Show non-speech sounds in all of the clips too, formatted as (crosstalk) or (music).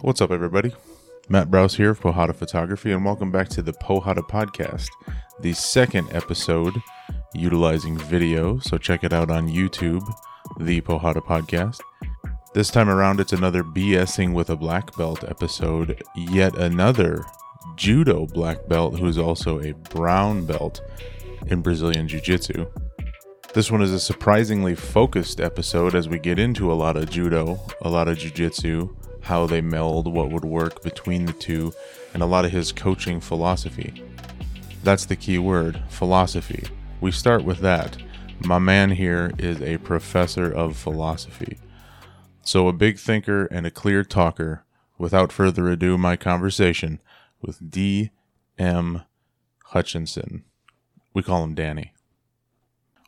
What's up, everybody? Matt Browse here of Porrada Photography, and welcome back to the Porrada Podcast, the second episode utilizing video. So check it out on YouTube, the Porrada Podcast. This time around, it's another BSing with a black belt episode, yet another judo black belt who's also a brown belt in Brazilian Jiu Jitsu. This one is a surprisingly focused episode as we get into a lot of judo, a lot of jiu jitsu, how they meld, what would work between the two, and a lot of his coaching philosophy. That's the key word philosophy. We start with that. My man here is a professor of philosophy. So, a big thinker and a clear talker. Without further ado, my conversation with D.M. Hutchinson. We call him Danny.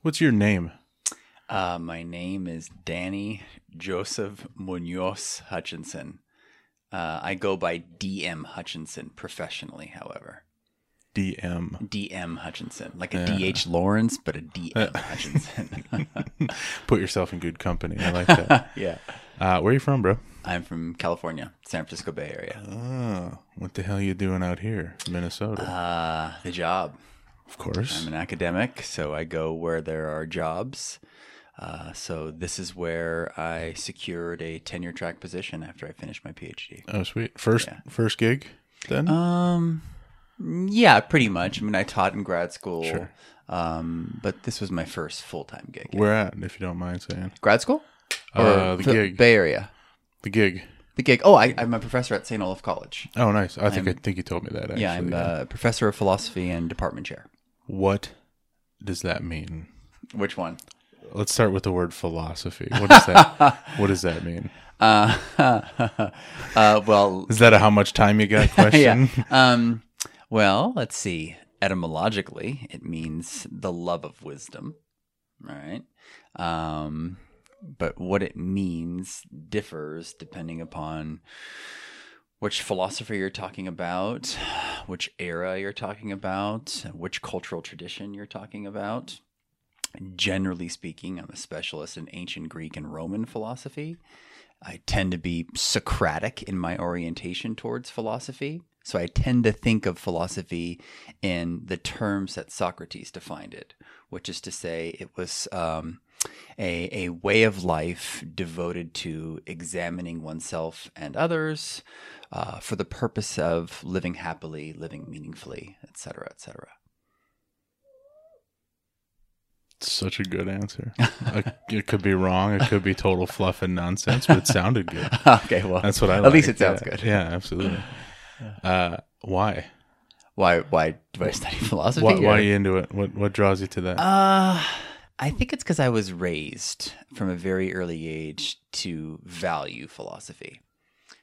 What's your name? Uh, my name is Danny Joseph Munoz Hutchinson. Uh, I go by DM Hutchinson professionally, however. DM. DM Hutchinson, like a DH Lawrence, but a DM Hutchinson. (laughs) Put yourself in good company. I like that. (laughs) yeah. Uh, where are you from, bro? I'm from California, San Francisco Bay Area. Oh, what the hell are you doing out here, Minnesota? Uh, the job. of course. I'm an academic, so I go where there are jobs. Uh, so this is where I secured a tenure track position after I finished my PhD. Oh, sweet. First, Yeah. first gig, then. Um, yeah, pretty much. I mean, I taught in grad school. Sure. Um, but this was my first full time gig. Where at, if you don't mind saying? Grad school? Uh, the Phil- gig. Bay Area. The gig. The gig. Oh, I, I'm a professor at St. Olaf College. Oh, nice. I think i I'm- think you told me that. Actually. yeah, I'm a professor of philosophy and department chair. What does that mean? Which one? Let's start with the word philosophy. What does that? (laughs) what does that mean? Uh, (laughs) uh, well, Is that a how much time you got (laughs) question? yeah. Um, well, let's see. Etymologically, it means the love of wisdom, right? Um, but what it means differs depending upon which philosopher you're talking about, which era you're talking about, which cultural tradition you're talking about. Generally speaking, I'm a specialist in ancient Greek and Roman philosophy. I tend to be Socratic in my orientation towards philosophy. So I tend to think of philosophy in the terms that Socrates defined it, which is to say, it was um, a, a way of life devoted to examining oneself and others uh, for the purpose of living happily, living meaningfully, etc., etc. Such a good answer. I- it could be wrong. It could be total fluff and nonsense, but it sounded good. (laughs) okay, well, That's what I. At least it sounds Yeah. good. Yeah, absolutely. Uh, why? Why? Why do I study (laughs) philosophy? Why, why are you into it? What What draws you to that? Uh, I think it's because I was raised from a very early age to value philosophy.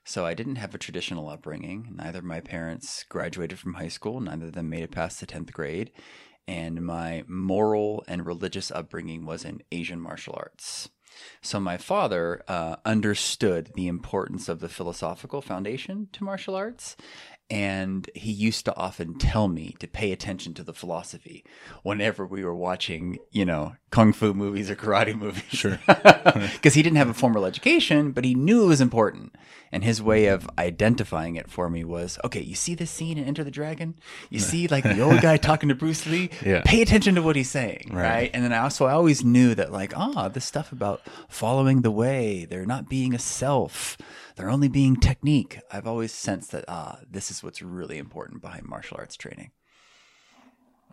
So I didn't have a traditional upbringing. Neither of my parents graduated from high school. Neither of them made it past the 10th grade. And my moral and religious upbringing was in Asian martial arts. So my father uh, understood the importance of the philosophical foundation to martial arts. And he used to often tell me to pay attention to the philosophy whenever we were watching, you know, kung fu movies or karate movies. Sure. (laughs) Because he didn't have a formal education, but he knew it was important. And his way of identifying it for me was okay, you see this scene in Enter the Dragon? You see, like, the old guy (laughs) talking to Bruce Lee? Yeah. Pay attention to what he's saying. Right. Right. And then I also, I always knew that, like, ah, this stuff about following the way, they're not being a self, they're only being technique. I've always sensed that, ah, this is what's really important behind martial arts training.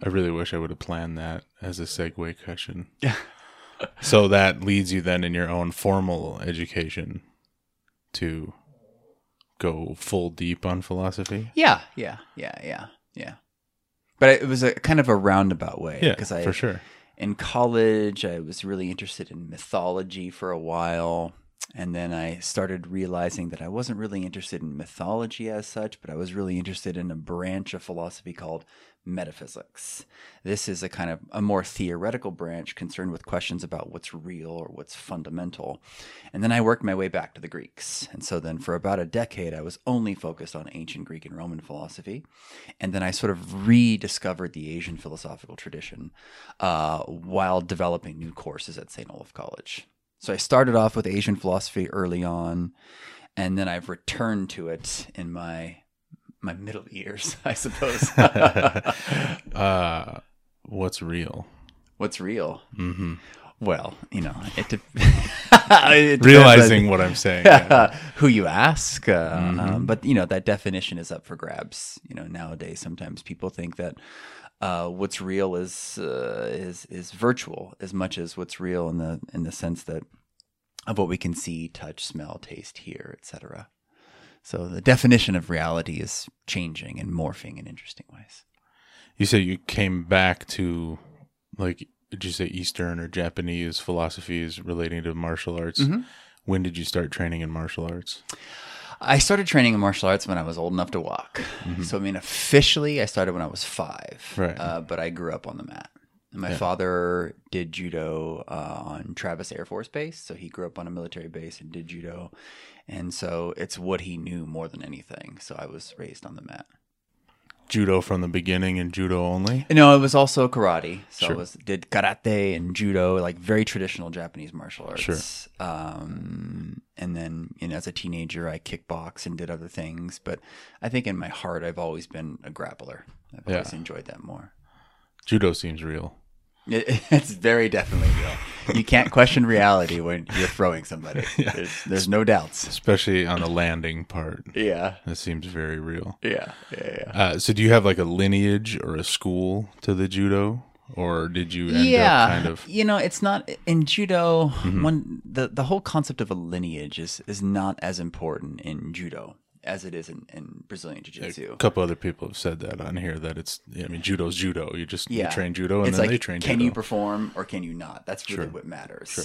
I really wish I would have planned that as a segue question. (laughs) so that leads you then in your own formal education to go full deep on philosophy. Yeah, yeah, yeah, yeah, yeah. But it was a kind of a roundabout way. Yeah, because I for sure. in college I was really interested in mythology for a while, and then I started realizing that I wasn't really interested in mythology as such, but I was really interested in a branch of philosophy called metaphysics. This is a kind of a more theoretical branch concerned with questions about what's real or what's fundamental. And then I worked my way back to the Greeks. And so then for about a decade, I was only focused on ancient Greek and Roman philosophy. And then I sort of rediscovered the Asian philosophical tradition uh, while developing new courses at St. Olaf College. So I started off with Asian philosophy early on. and then I've returned to it in my my middle years, (laughs) I suppose. (laughs) uh, what's real? What's real? hmm Well, you know, it, de- (laughs) it Realizing what I'm saying. yeah. who you ask, uh, Mhm. um, but you know that definition is up for grabs. You know, nowadays sometimes people think that uh, what's real is uh, is is virtual as much as what's real in the in the sense that of what we can see, touch, smell, taste, hear, etc. So the definition of reality is changing and morphing in interesting ways. You say you came back to, like, did you say Eastern or Japanese philosophies relating to martial arts? Mhm. When did you start training in martial arts? I started training in martial arts when I was old enough to walk. So I mean, officially, I started when I was five. Right. Uh, but I grew up on the mat. And my Yeah. father did judo uh, on Travis Air Force Base, so he grew up on a military base and did judo, and so it's what he knew more than anything. So I was raised on the mat. Judo from the beginning and judo only? No, it was also karate. So Sure. I was did karate and judo, like very traditional Japanese martial arts. Sure. Um, and then, you know, as a teenager, I kickbox and did other things. But I think in my heart, I've always been a grappler. I've always enjoyed that more. Judo seems real. It, (laughs) it's very definitely real. You can't question reality when you're throwing somebody. (laughs) There's, there's no doubts. Especially on the landing part. Yeah. That seems very real. Yeah. Yeah. yeah. Uh, so do you have like a lineage or a school to the judo? Or did you end yeah, up kind of you know, it's not in judo. Mm-hmm. One the the whole concept of a lineage is is not as important in judo as it is in, in Brazilian jiu Jitsu. a couple other people have said that on here that it's I mean judo's judo. You just Yeah, you train judo and it's then like they train can judo. you perform or can you not? That's really Sure. what matters. Sure.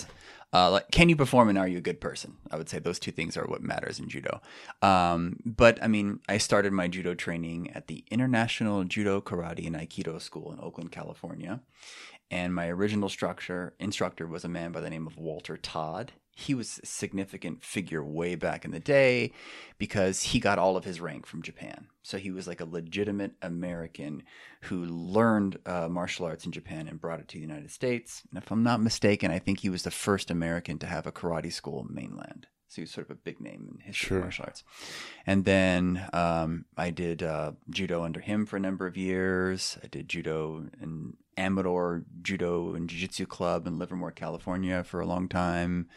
Uh, like, can you perform and are you a good person? I would say those two things are what matters in judo. Um, but I mean, I started my judo training at the International Judo Karate and Aikido School in Oakland, California. And my original structure instructor was a man by the name of Walter Todd. He was a significant figure way back in the day because he got all of his rank from Japan. So he was like a legitimate American who learned uh, martial arts in Japan and brought it to the United States. And if I'm not mistaken, I think he was the first American to have a karate school mainland. So he was sort of a big name in history Sure. of martial arts. And then um, I did uh, judo under him for a number of years. I did judo in Amador Judo and Jiu Jitsu Club in Livermore, California for a long time.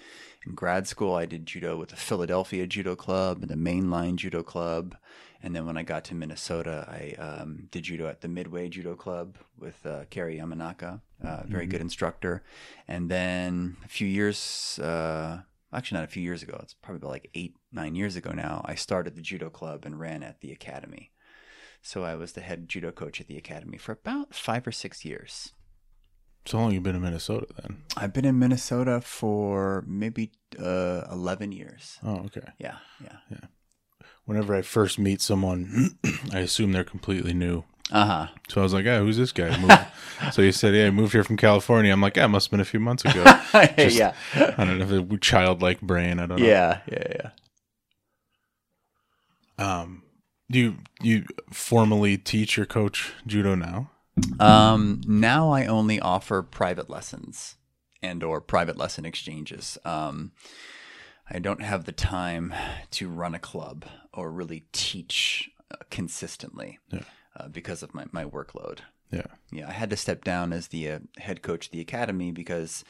In grad school, I did judo with the Philadelphia Judo Club and the Mainline Judo Club. And then when I got to Minnesota, I um, did judo at the Midway Judo Club with uh, Kerry Yamanaka, uh, very good instructor. And then a few years, uh, actually not a few years ago, it's probably about like eight, nine years ago now, I started the judo club and ran at the academy. So I was the head judo coach at the academy for about five or six years. So how long you been in Minnesota then? I've been in Minnesota for maybe uh, 11 years. Oh, okay. Yeah, yeah. Yeah. Whenever I first meet someone, (clears throat) I assume they're completely new. Uh huh. So I was like, "Yeah, who's this guy?" (laughs) So he said, "Yeah, I moved here from California." I'm like, "Yeah, it must have been a few months ago." (laughs) Just- yeah. I don't know, a childlike brain. I don't know. Yeah, yeah, yeah. Um, do you you formally teach or coach judo now? Um, now I only offer private lessons and or private lesson exchanges. Um, I don't have the time to run a club or really teach uh, consistently Yeah. uh, because of my, my workload. Yeah. Yeah, I had to step down as the uh, head coach of the academy because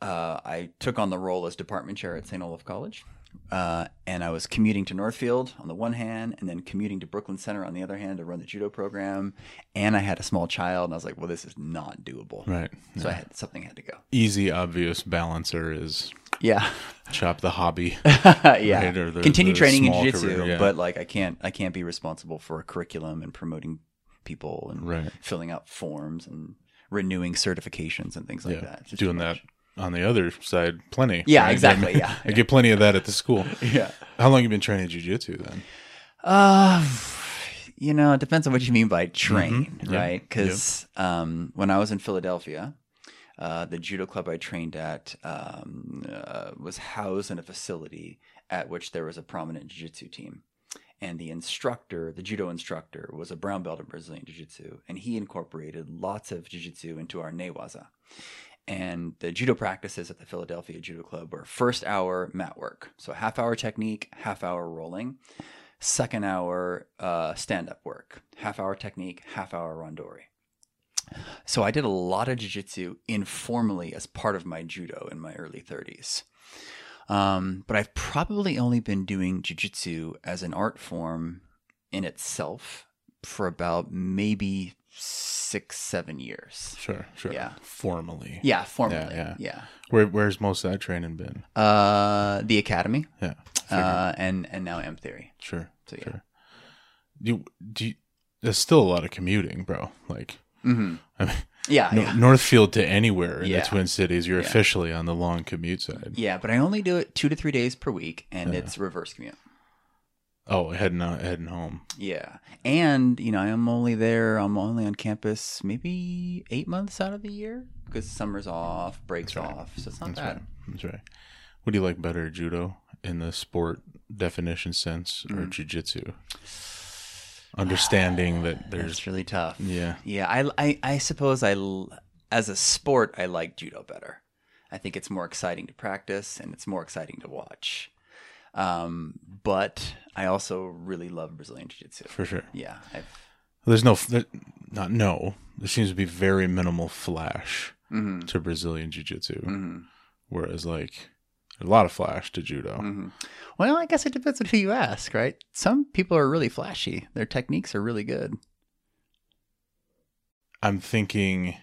uh, I took on the role as department chair at St. Olaf College. Uh, and I was commuting to Northfield on the one hand, and then commuting to Brooklyn Center on the other hand to run the judo program. And I had a small child, and I was like, "Well, this is not doable." Right. So I had something had to go. Easy, obvious balancer is Yeah, chop the hobby. (laughs) yeah. Right, the- Continue the training in jiu-jitsu, career, yeah. but like I can't, I can't be responsible for a curriculum and promoting people and Right. filling out forms and renewing certifications and things like yeah. that. Just Doing that. On the other side, plenty. Yeah, right? exactly, I, yeah, (laughs) I get plenty of that at the school. (laughs) Yeah. How long you been training jujitsu then? Uh, you know, it depends on what you mean by train, Mhm. Right? Because um, when I was in Philadelphia, uh, the judo club I trained at um, uh, was housed in a facility at which there was a prominent jiu-jitsu team. And the instructor, the judo instructor, was a brown belt in Brazilian jiu-jitsu, and he incorporated lots of jiu-jitsu into our newaza. And the judo practices at the Philadelphia Judo Club were first hour mat work. So half hour technique, half hour rolling. Second hour uh, stand up work, half hour technique, half hour randori. So I did a lot of jiu-jitsu informally as part of my judo in my early 30s. Um, but I've probably only been doing jiu-jitsu as an art form in itself for about maybe six, seven years. Sure, sure. Yeah. Formally. Yeah, formally. yeah. Yeah. Where where's most of that training been? Uh, the academy, Yeah. uh, and and now M Theory. sure. So yeah. Sure. Do you, do you, there's still a lot of commuting, bro. Like hmm I mean, Yeah, No- yeah. Northfield to anywhere in Yeah. the Twin Cities, you're Yeah. officially on the long commute side. Yeah, but I only do it two to three days per week, and Yeah. it's reverse commute. Oh, heading out, heading home. Yeah, and you know I'm only there. I'm only on campus maybe eight months out of the year because summer's off, breaks right. off, so it's not That's bad. right. That's right. What do you like better, judo in the sport definition sense or Mm. jujitsu? Understanding that (sighs) there's, It's really tough. yeah, Yeah, I, I, I suppose I, as a sport, I like judo better. I think it's more exciting to practice and it's more exciting to watch. Um, but I also really love Brazilian Jiu Jitsu. for sure. Yeah, I've, There's no, there, not no. There seems to be very minimal flash mhm, to Brazilian jiu-jitsu, mhm, whereas like a lot of flash to judo. mhm. Well, I guess it depends on who you ask, right? Some people are really flashy. Their techniques are really good. I'm thinking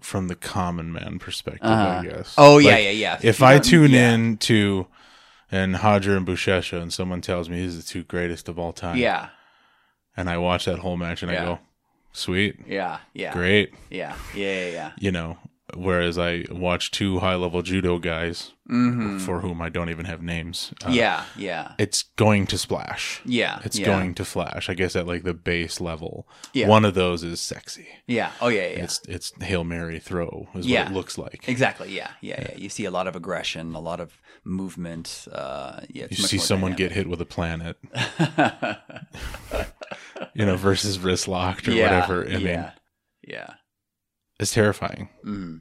from the common man perspective, Uh-huh. I guess. Oh yeah, Like, yeah, yeah. If you I tune yeah. in to and Roger and Buchecha and someone tells me he's the two greatest of all time, yeah, and I watch that whole match and I go, sweet, yeah, yeah, great, yeah, yeah, yeah, yeah. you know. Whereas I watch two high level judo guys hmm for whom I don't even have names. uh, yeah, yeah, It's going to splash. yeah. It's yeah. going to flash. I guess at like the base level. Yeah. One of those is sexy. Yeah. Oh yeah, yeah. It's it's Hail Mary throw is Yeah. what it looks like. Exactly. Yeah, yeah, yeah. You see a lot of aggression, a lot of movement. Uh, yeah, You see someone get hit with a planet, (laughs) you know, versus wrist locked or whatever. I mean, yeah, yeah. It's terrifying. Mm.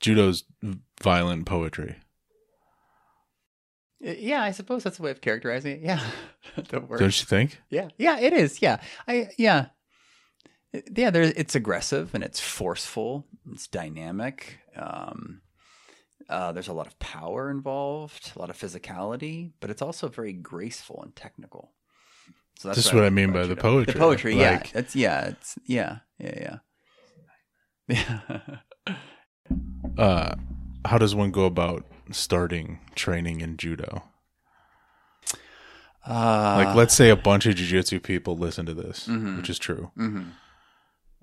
Judo's violent poetry. Yeah, I suppose that's a way of characterizing it. Yeah. (laughs) Don't you think? Yeah, yeah, it is. Yeah, I yeah, yeah. There, it's aggressive and it's forceful. It's dynamic. Um, uh, there's a lot of power involved, a lot of physicality, but it's also very graceful and technical. So This is what I mean by the poetry. The poetry, yeah. Like- That's yeah. It's yeah, yeah, yeah. Yeah. (laughs) Uh, how does one go about starting training in judo? Uh, Like, let's say a bunch of jujitsu people listen to this, Mhm. which is true, mhm.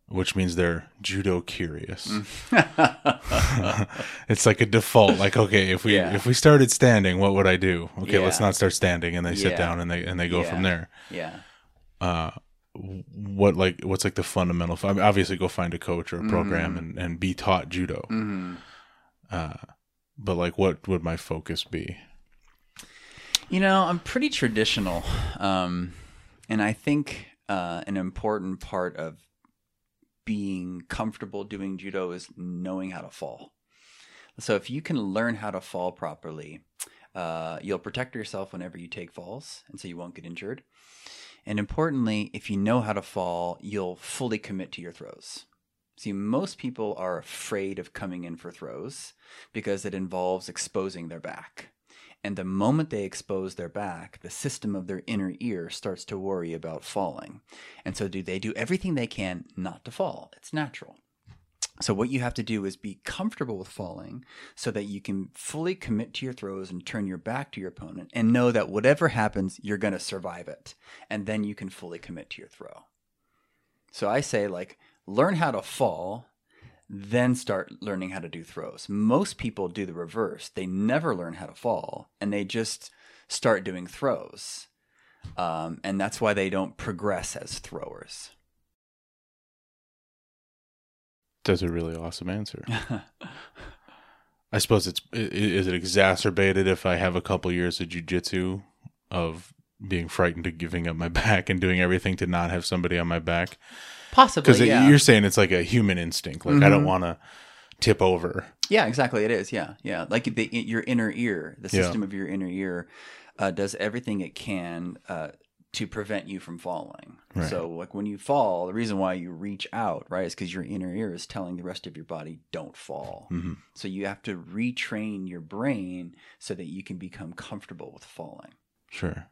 which means they're judo curious. Mm. (laughs) it's like a default. Like, okay, if we Yeah. if we started standing, what would I do? Okay, let's not start standing, and they sit Yeah. down and they and they go from there. yeah. Uh, what like what's like the fundamental? I mean, obviously, go find a coach or a program Mhm. and and be taught judo. hmm Uh, but like, what would my focus be? You know, I'm pretty traditional, um, and I think uh, an important part of being comfortable doing judo is knowing how to fall. So if you can learn how to fall properly, uh, you'll protect yourself whenever you take falls, and so you won't get injured. And importantly, if you know how to fall, you'll fully commit to your throws. See, most people are afraid of coming in for throws because it involves exposing their back. And the moment they expose their back, the system of their inner ear starts to worry about falling. And so do they do everything they can not to fall. It's natural. So what you have to do is be comfortable with falling so that you can fully commit to your throws and turn your back to your opponent and know that whatever happens, you're going to survive it. And then you can fully commit to your throw. So I say like learn how to fall then start learning how to do throws. Most people do the reverse. They never learn how to fall and they just start doing throws. Um, and that's why they don't progress as throwers. That's a really awesome answer. (laughs) I suppose it's is it exacerbated if I have a couple years of jujitsu of being frightened of giving up my (laughs) back and doing everything to not have somebody on my back Possibly, because yeah. you're saying it's like a human instinct. Like I don't Mhm. want to tip over. Yeah, exactly. It is. Yeah, yeah. Like the, your inner ear, the Yeah. system of your inner ear, uh, does everything it can uh, to prevent you from falling. Right. So, like when you fall, the reason why you reach out, right, is because your inner ear is telling the rest of your body, "Don't fall." hmm So you have to retrain your brain so that you can become comfortable with falling. Sure.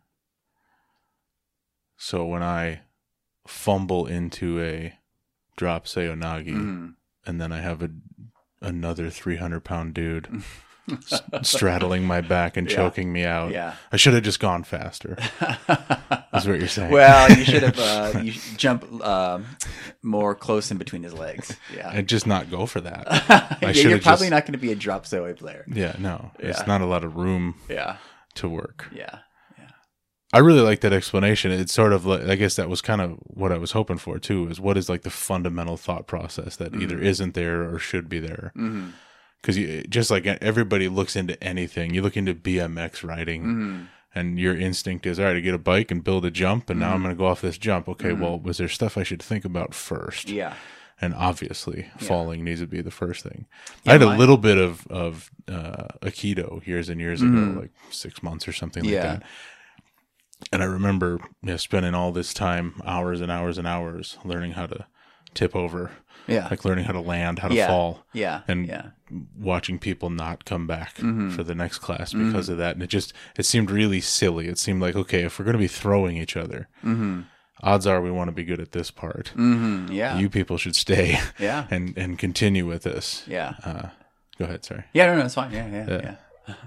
So when I fumble into a drop seoi nage, Mhm. and then I have a another 300 pound dude (laughs) straddling my back and Yeah. choking me out. Yeah. I should have just gone faster. That's what you're saying. well, you should have uh, you should jump um, more close in between his legs. Yeah. and just not go for that. (laughs) yeah, you're probably just- not going to be a drop seoi player. Yeah, no, Yeah. it's not a lot of room Yeah. to work. Yeah. Yeah. I really like that explanation. It's sort of like I guess that was kind of what I was hoping for too. Is what is like the fundamental thought process that either isn't there or should be there? hmm Because you just like everybody looks into anything, you look into BMX riding, hmm and your instinct is all right. I get a bike and build a jump, and now I'm Mhm. going to go off this jump. Okay, Mhm. well, was there stuff I should think about first? Yeah. And obviously, Yeah. falling needs to be the first thing. Yeah, I had a little bit of of uh, aikido years and years ago, like six months or something like that. And I remember you know, spending all this time, hours and hours and hours, learning how to tip over, Yeah. like learning how to land, how to Yeah. fall, yeah. and yeah. watching people not come back Mhm. for the next class because of that. And it just it seemed really silly. It seemed like okay, if we're going to be throwing each other, hmm odds are we want to be good at this part. hmm Yeah. You people should stay yeah. (laughs) and and continue with this. Yeah. Uh, go ahead, sorry. Yeah. No, no, it's fine. Yeah. Yeah. Yeah. yeah. (laughs)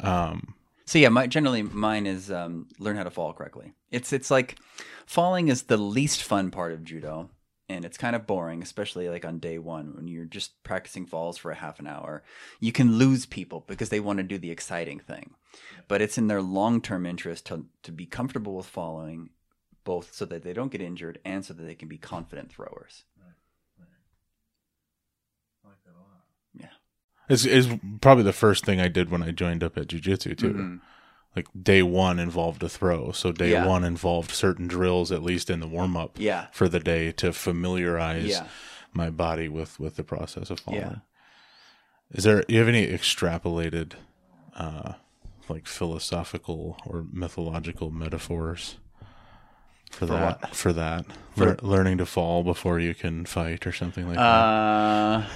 Um, So yeah, my generally mine is um, learn how to fall correctly. It's it's like falling is the least fun part of judo, and it's kind of boring, especially like on day one when you're just practicing falls for a half an hour. You can lose people because they want to do the exciting thing, but it's in their long term interest to to be comfortable with falling, both so that they don't get injured and so that they can be confident throwers. Yeah. it's, it's probably the first thing I did when I joined up at jujitsu too. Mhm. Like day one involved a throw, so day Yeah. one involved certain drills, at least in the warm up Yeah. for the day, to familiarize Yeah. my body with with the process of falling. Yeah. Is there you have any extrapolated uh like philosophical or mythological metaphors for, that what? for that For- Lear- learning to fall before you can fight or something like that? Uh,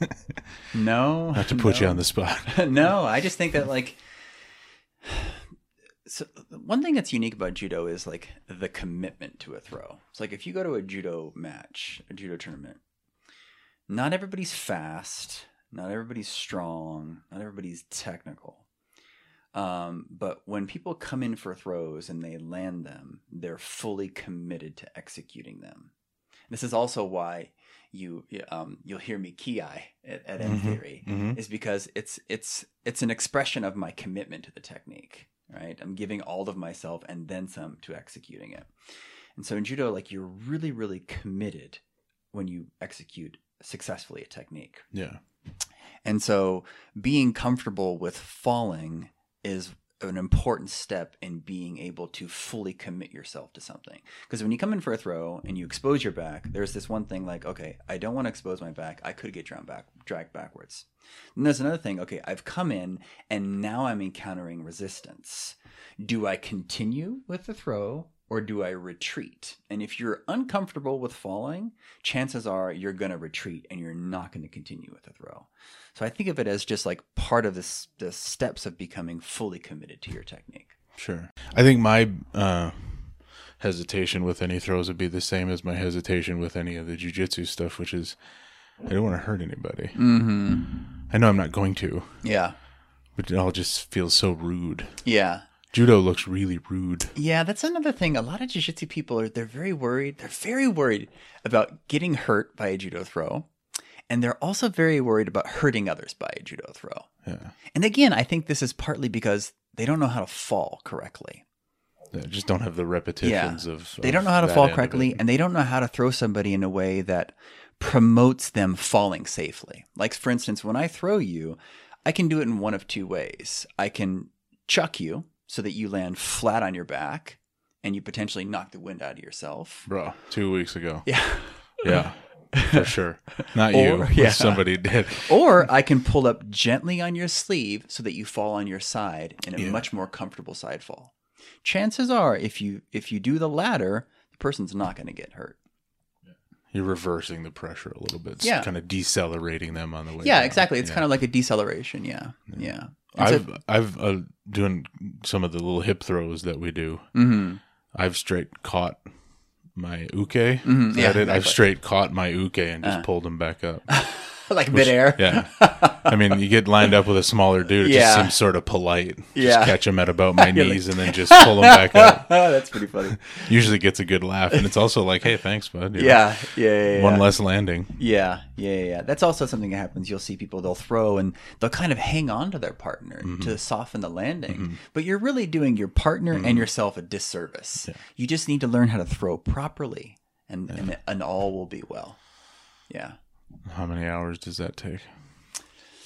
(laughs) no. Not to put you on the spot. (laughs) no, I just think that like (sighs) so one thing that's unique about judo is like the commitment to a throw. It's like if you go to a judo match, a judo tournament, not everybody's fast, not everybody's strong, not everybody's technical. Um, but when people come in for throws and they land them, they're fully committed to executing them. This is also why you um, you'll hear me ki at, at M Mhm. theory Mhm. is because it's it's it's an expression of my commitment to the technique right i'm giving all of myself and then some to executing it and so in judo like you're really really committed when you execute successfully a technique Yeah. and so being comfortable with falling is an important step in being able to fully commit yourself to something. Because when you come in for a throw and you expose your back, there's this one thing like, okay, I don't want to expose my back. I could get drawn back, dragged backwards. And there's another thing, okay, I've come in and now I'm encountering resistance. Do I continue with the throw or do I retreat? And if you're uncomfortable with falling, chances are you're going to retreat and you're not going to continue with the throw. So I think of it as just like part of this the steps of becoming fully committed to your technique. Sure. I think my uh, hesitation with any throws would be the same as my hesitation with any of the jujitsu stuff, which is I don't want to hurt anybody. Mm-hmm. I know I'm not going to, Yeah. but it all just feels so rude. Yeah. Judo looks really rude. Yeah, that's another thing. A lot of jiu-jitsu people are they're very worried. They're very worried about getting hurt by a judo throw. And they're also very worried about hurting others by a judo throw. Yeah. And again, I think this is partly because they don't know how to fall correctly. They just don't have the repetitions of. They don't know how to fall correctly, and they don't know how to throw somebody in a way that promotes them falling safely. Like, for instance, when I throw you, I can do it in one of two ways. I can chuck you so that you land flat on your back and you potentially knock the wind out of yourself. Bro, two weeks ago. Yeah. Yeah. for (laughs) sure. Not Or- you. yeah. Somebody did. Or I can pull up gently on your sleeve so that you fall on your side in a Yeah. much more comfortable side fall. Chances are, if you if you do the latter, the person's not going to get hurt. You're reversing the pressure a little bit. Yeah. Kind of decelerating them on the way. Yeah, down. exactly. It's Yeah. kind of like a deceleration. Yeah, yeah. And so- I've I've uh, doing some of the little hip throws that we do. Mhm. I've straight caught my uke. Mhm, yeah, it? I've straight caught my uke and just Uh. pulled him back up. (laughs) (laughs) like midair. Yeah. I mean, you get lined up with a smaller dude. It Yeah. just seems sort of polite. Just Yeah. catch him at about (laughs) my You're like- knees and then just (laughs) pull him back up. That's pretty funny. Usually gets a good laugh, and it's also like, "Hey, thanks, bud." Yeah, yeah, yeah. yeah. One less landing. Yeah, yeah, yeah, yeah. That's also something that happens. You'll see people they'll throw and they'll kind of hang on to their partner Mm-hmm. to soften the landing. But you're really doing your partner Mm-hmm. and yourself a disservice. You just need to learn how to throw properly, and and, and all will be well. Yeah. How many hours does that take?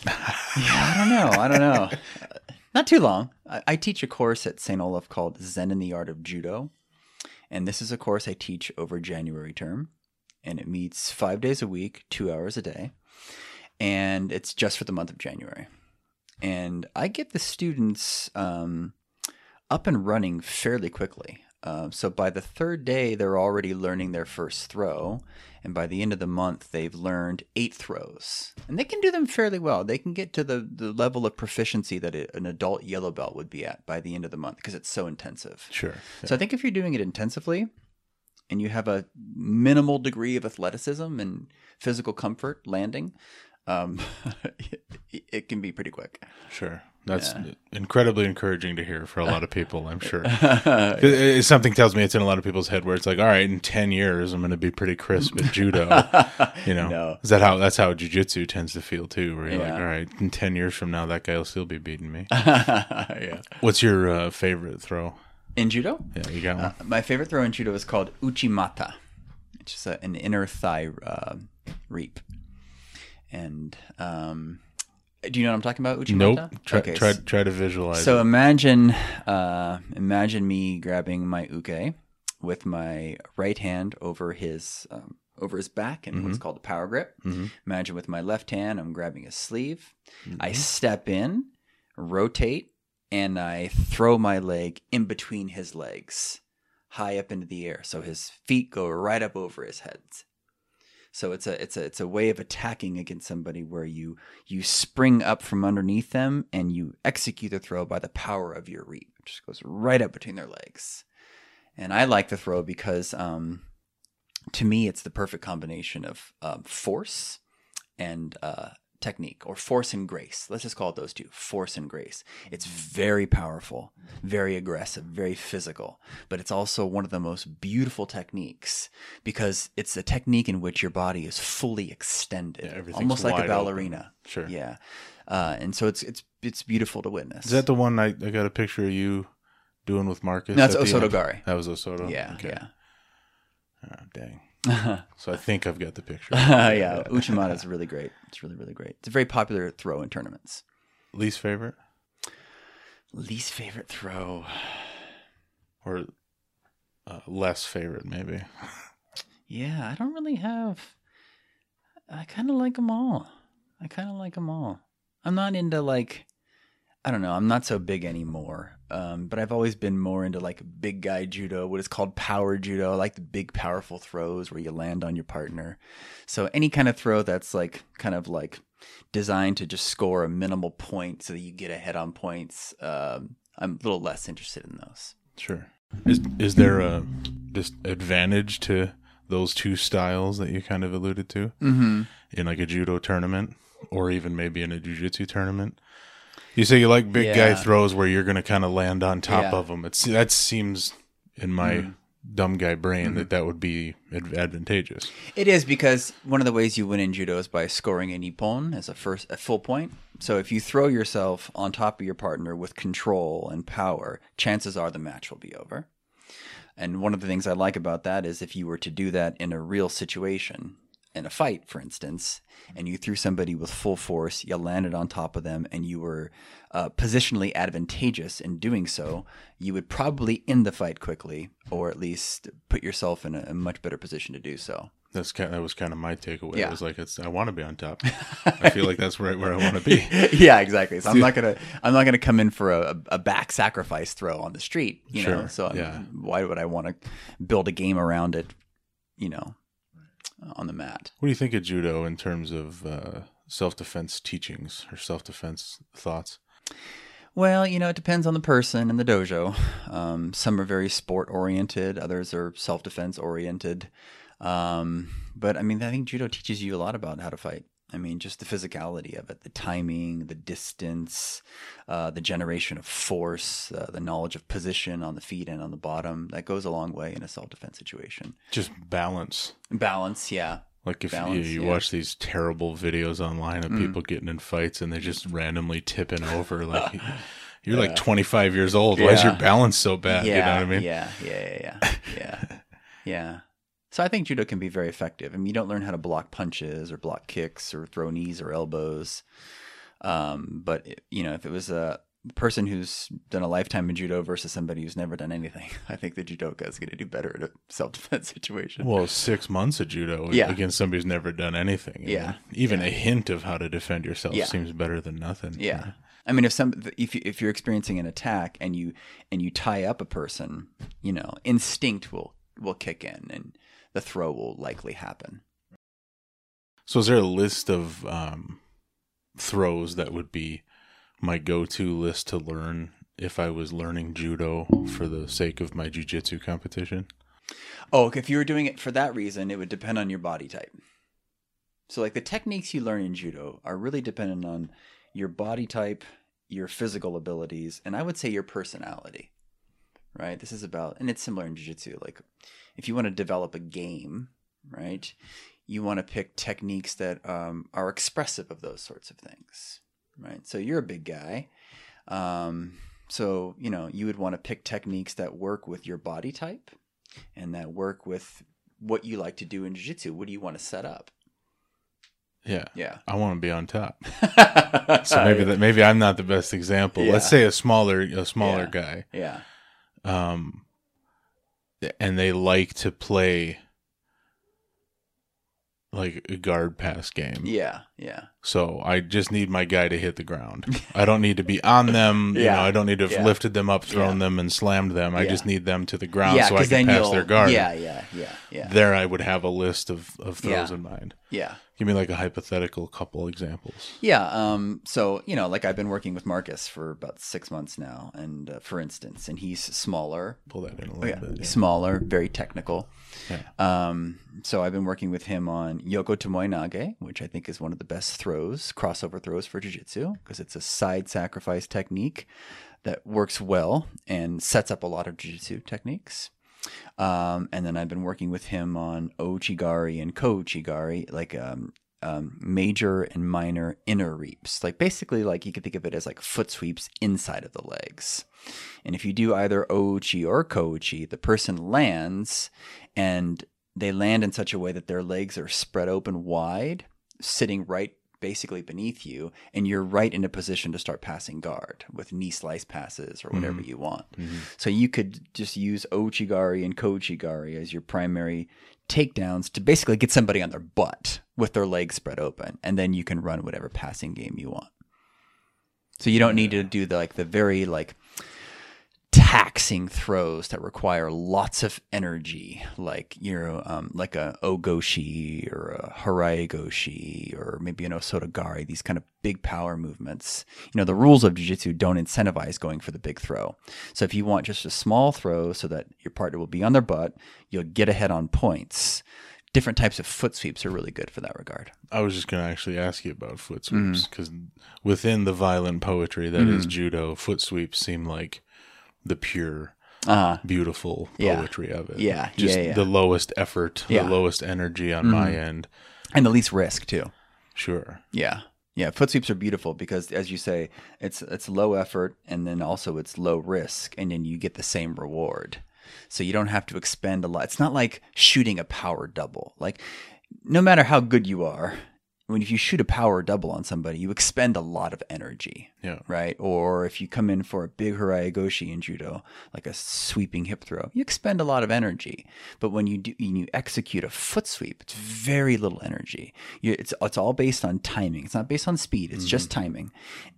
Yeah, I don't know. I don't know. Uh, (laughs) Not too long. I, I teach a course at St. Olaf called Zen in the Art of Judo. And this is a course I teach over January term. And it meets five days a week, two hours a day. And it's just for the month of January. And I get the students um, up and running fairly quickly. Um, so by the third day, they're already learning their first throw. And by the end of the month, they've learned eight throws. And they can do them fairly well. They can get to the, the level of proficiency that a- an adult yellow belt would be at by the end of the month because it's so intensive. Sure. So I think if you're doing it intensively and you have a minimal degree of athleticism and physical comfort landing, um, (laughs) it, it can be pretty quick. Sure. That's incredibly encouraging to hear for a lot of people, I'm sure. (laughs) Yeah. something tells me it's in a lot of people's head where it's like, all right, in 10 years, I'm going to be pretty crisp at judo. (laughs) You know, No. is that how that's how jujitsu tends to feel too? Where you're like, all right, in 10 years from now, that guy will still be beating me. (laughs) yeah. What's your uh, favorite throw? In judo, Yeah, you got one? uh, my favorite throw in judo is called uchimata, which is a, an inner thigh uh, reap. And um, do you know what I'm talking about? Uchimata? nope. Try, Okay, try, try to visualize So it. imagine, uh, imagine me grabbing my uke with my right hand over his um, over his back in what's called a power grip. Mhm. Imagine with my left hand, I'm grabbing his sleeve. I step in, rotate, and I throw my leg in between his legs, high up into the air, so his feet go right up over his head. So it's a it's a it's a way of attacking against somebody where you you spring up from underneath them and you execute the throw by the power of your reap. It just goes right up between their legs. And I like the throw because um, to me it's the perfect combination of um, force and uh, technique or force and grace. Let's just call it those two force and grace. It's very powerful, very aggressive, very physical, but it's also one of the most beautiful techniques because it's a technique in which your body is fully extended, Yeah, almost like a wide open. ballerina. Sure. Yeah. Uh, and so it's it's it's beautiful to witness. Is that the one I, I got a picture of you doing with Marcus? No, that's Osoto? Osotogari. That was Osoto? Yeah, Okay. yeah. Ah, dang. (laughs) So I think I've got the picture. (laughs) Yeah, Uchimata is really great. It's really, really great. It's a very popular throw in tournaments. Least favorite? Least favorite throw. Or uh, less favorite, maybe? Yeah, I don't really have. I kind of like them all. I kind of like them all. I'm not into like. I don't know. I'm not so big anymore. Um, but I've always been more into like big guy judo, what is called power judo. I like the big, powerful throws where you land on your partner. So any kind of throw that's like kind of like designed to just score a minimal point so that you get ahead on points. Um, I'm a little less interested in those. Sure. Is is there a just advantage to those two styles that you kind of alluded to Mm-hmm. in like a judo tournament or even maybe in a jiu-jitsu tournament? You say you like big guy throws where you're going to kind of land on top Yeah. of them. It's that seems in my Mhm. dumb guy brain Mm-hmm. that that would be advantageous. It is because one of the ways you win in judo is by scoring an ippon as a first a full point. So if you throw yourself on top of your partner with control and power, chances are the match will be over. And one of the things I like about that is if you were to do that in a real situation, in a fight, for instance, and you threw somebody with full force, you landed on top of them, and you were uh, positionally advantageous in doing so, you would probably end the fight quickly, or at least put yourself in a, a much better position to do so. That's kind. that was kind of my takeaway. Yeah. It was like it's. I want to be on top. (laughs) I feel like that's right where I want to be. (laughs) yeah, exactly. So I'm (laughs) not gonna I'm not gonna come in for a, a back sacrifice throw on the street. You know, Sure, so I'm- yeah. why would I want to build a game around it? You know, on the mat. What do you think of judo in terms of uh, self defense teachings or self defense thoughts? Well, you know, it depends on the person and the dojo. Um, some are very sport oriented, others are self defense oriented. Um, but I mean, I think judo teaches you a lot about how to fight. I mean, just the physicality of it, the timing, the distance, uh, the generation of force, uh, the knowledge of position on the feet and on the bottom. That goes a long way in a self defense situation. Just balance. Balance, yeah. Like if Balance, you, you yeah. watch these terrible videos online of Mm. people getting in fights and they're just randomly tipping over, (laughs) like you're like 25 years old. Why is your balance so bad? Yeah, you know what I mean? Yeah, yeah, yeah, yeah, (laughs) yeah, yeah. So I think judo can be very effective. I mean, you don't learn how to block punches or block kicks or throw knees or elbows. Um, but it- you know, if it was a person who's done a lifetime in judo versus somebody who's never done anything, (laughs) I think the judoka is going to do better at a self-defense (laughs) situation. Well, six months of judo Yeah. against somebody who's never done anything. I Yeah. mean, even Yeah. a hint of how to defend yourself Yeah. seems better than nothing. Yeah. I mean, if some if you, if you're experiencing an attack and you and you tie up a person, you know, instinct will will kick in and the throw will likely happen. So, is there a list of um, throws that would be my go-to list to learn if I was learning judo for the sake of my jujitsu competition? Oh, if you were doing it for that reason, it would depend on your body type. So, like the techniques you learn in judo are really dependent on your body type, your physical abilities, and I would say your personality. Right? This is about, and it's similar in jiu-jitsu. Like, if you want to develop a game, right, you want to pick techniques that um, are expressive of those sorts of things. Right? So, you're a big guy. Um, so, you know, you would want to pick techniques that work with your body type and that work with what you like to do in jiu-jitsu. What do you want to set up? Yeah, Yeah. I want to be on top. (laughs) So maybe that maybe I'm not the best example. Let's say a smaller a smaller Yeah. guy, Yeah. um, and they like to play like a guard pass game. Yeah. Yeah. So I just need my guy to hit the ground. (laughs) I don't need to be on them. You Yeah. know, I don't need to have Yeah. lifted them up, thrown them, and slammed them. I Yeah. just need them to the ground yeah. so I can pass their guard. Yeah. Yeah. Yeah. Yeah. There, I would have a list of, of throws Yeah. in mind. Yeah. Give me like a hypothetical couple examples. Yeah. Um, so, you know, like I've been working with Marcus for about six months now. And uh, for instance, and he's smaller, Pull that in a little yeah, bit. yeah. smaller, very technical. Yeah. Um, so I've been working with him on Yoko Tomoe Nage, which I think is one of the best throws, crossover throws for Jiu-Jitsu, because it's a side sacrifice technique that works well and sets up a lot of Jiu-Jitsu techniques. Um, and then I've been working with him on Ouchigari and Ko-Uchigari, like um, um, major and minor inner reaps. Like basically, like you could think of it as like foot sweeps inside of the legs. And if you do either Ouchi or Kouchi, the person lands and they land in such a way that their legs are spread open wide, sitting right basically beneath you, and you're right in a position to start passing guard with knee slice passes or whatever you want. Mhm. So you could just use Ouchigari and Kouchigari as your primary takedowns to basically get somebody on their butt with their legs spread open, and then you can run whatever passing game you want. So you don't need to do the like the very like taxing throws that require lots of energy, like you know, um, like a ogoshi or a harai goshi or maybe an osotogari. These kind of big power movements. You know, the rules of jiu-jitsu don't incentivize going for the big throw. So if you want just a small throw, so that your partner will be on their butt, you'll get ahead on points. Different types of foot sweeps are really good for that regard. I was just going to actually ask you about foot Mm-hmm. sweeps because within the violent poetry that is judo, foot sweeps seem like the pure, Uh, beautiful Yeah. poetry of it. Yeah, just yeah, yeah. the lowest effort, Yeah. the lowest energy on my end. and the least risk too. Sure. Yeah. Yeah, foot sweeps are beautiful because as you say, it's it's low effort and then also it's low risk and then you get the same reward. So you don't have to expend a lot. It's not like shooting a power double. Like no matter how good you are, when if you shoot a power double on somebody, you expend a lot of energy, Yeah. right? Or if you come in for a big haraigoshi in judo, like a sweeping hip throw, you expend a lot of energy. But when you do, when you execute a foot sweep, it's very little energy. You, it's it's all based on timing. It's not based on speed. It's just timing,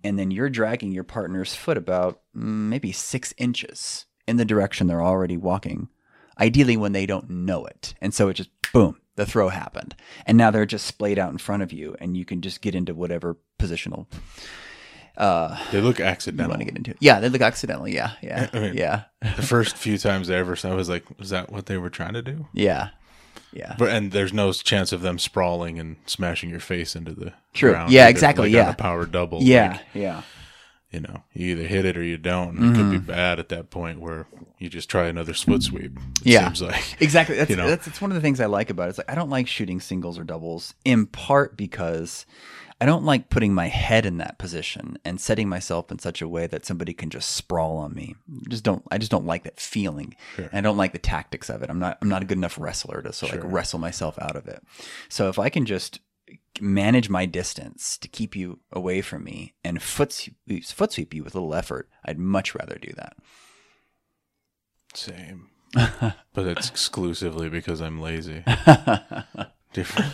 and then you're dragging your partner's foot about mm, maybe six inches in the direction they're already walking. Ideally, when they don't know it, and so it just boom, the throw happened, and now they're just splayed out in front of you, and you can just get into whatever positional uh, They look you accidental. want to get into. Yeah, they look accidental. Yeah, yeah, I mean- yeah, the first few times I ever saw, I was like, "Was that what they were trying to do?" yeah, yeah. But and there's no chance of them sprawling and smashing your face into the True. ground Yeah, either, exactly, like yeah. power double. Yeah, like, yeah. You know, you either hit it or you don't. And It could be Mm-hmm. bad at that point where you just try another split sweep. It Yeah. seems like (laughs) Exactly. That's, You know? that's it's one of the things I like about it. It's like I don't like shooting singles or doubles in part because I don't like putting my head in that position and setting myself in such a way that somebody can just sprawl on me. Just don't I just don't like that feeling. Sure. And I don't like the tactics of it. I'm not I'm not a good enough wrestler to so Sure. like wrestle myself out of it. So if I can just manage my distance to keep you away from me and foot sweep, foot sweep you with a little effort, I'd much rather do that. same. (laughs) but it's exclusively because I'm lazy. (laughs) different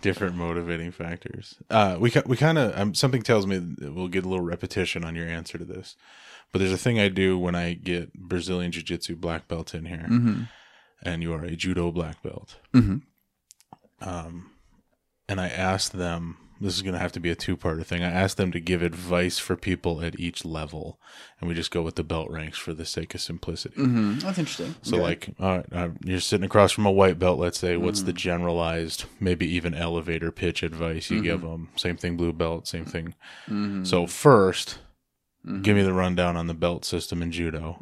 different motivating factors. Uh, we we kind of um, something tells me that we'll get a little repetition on your answer to this, but there's a thing I do when I get Brazilian Jiu Jitsu black belt in here, mm-hmm. and you are a judo black belt, Mm-hmm. um, and I asked them. This is going to have to be a two-parter thing. I asked them to give advice for people at each level, and we just go with the belt ranks for the sake of simplicity. Mm-hmm. That's interesting. So, Okay. like, all right, uh, you're sitting across from a white belt, let's say. What's Mm. the generalized, maybe even elevator pitch advice you give Mm-hmm. them? Same thing, blue belt, same thing. Mhm. So, 1st Mhm. give me the rundown on the belt system in judo.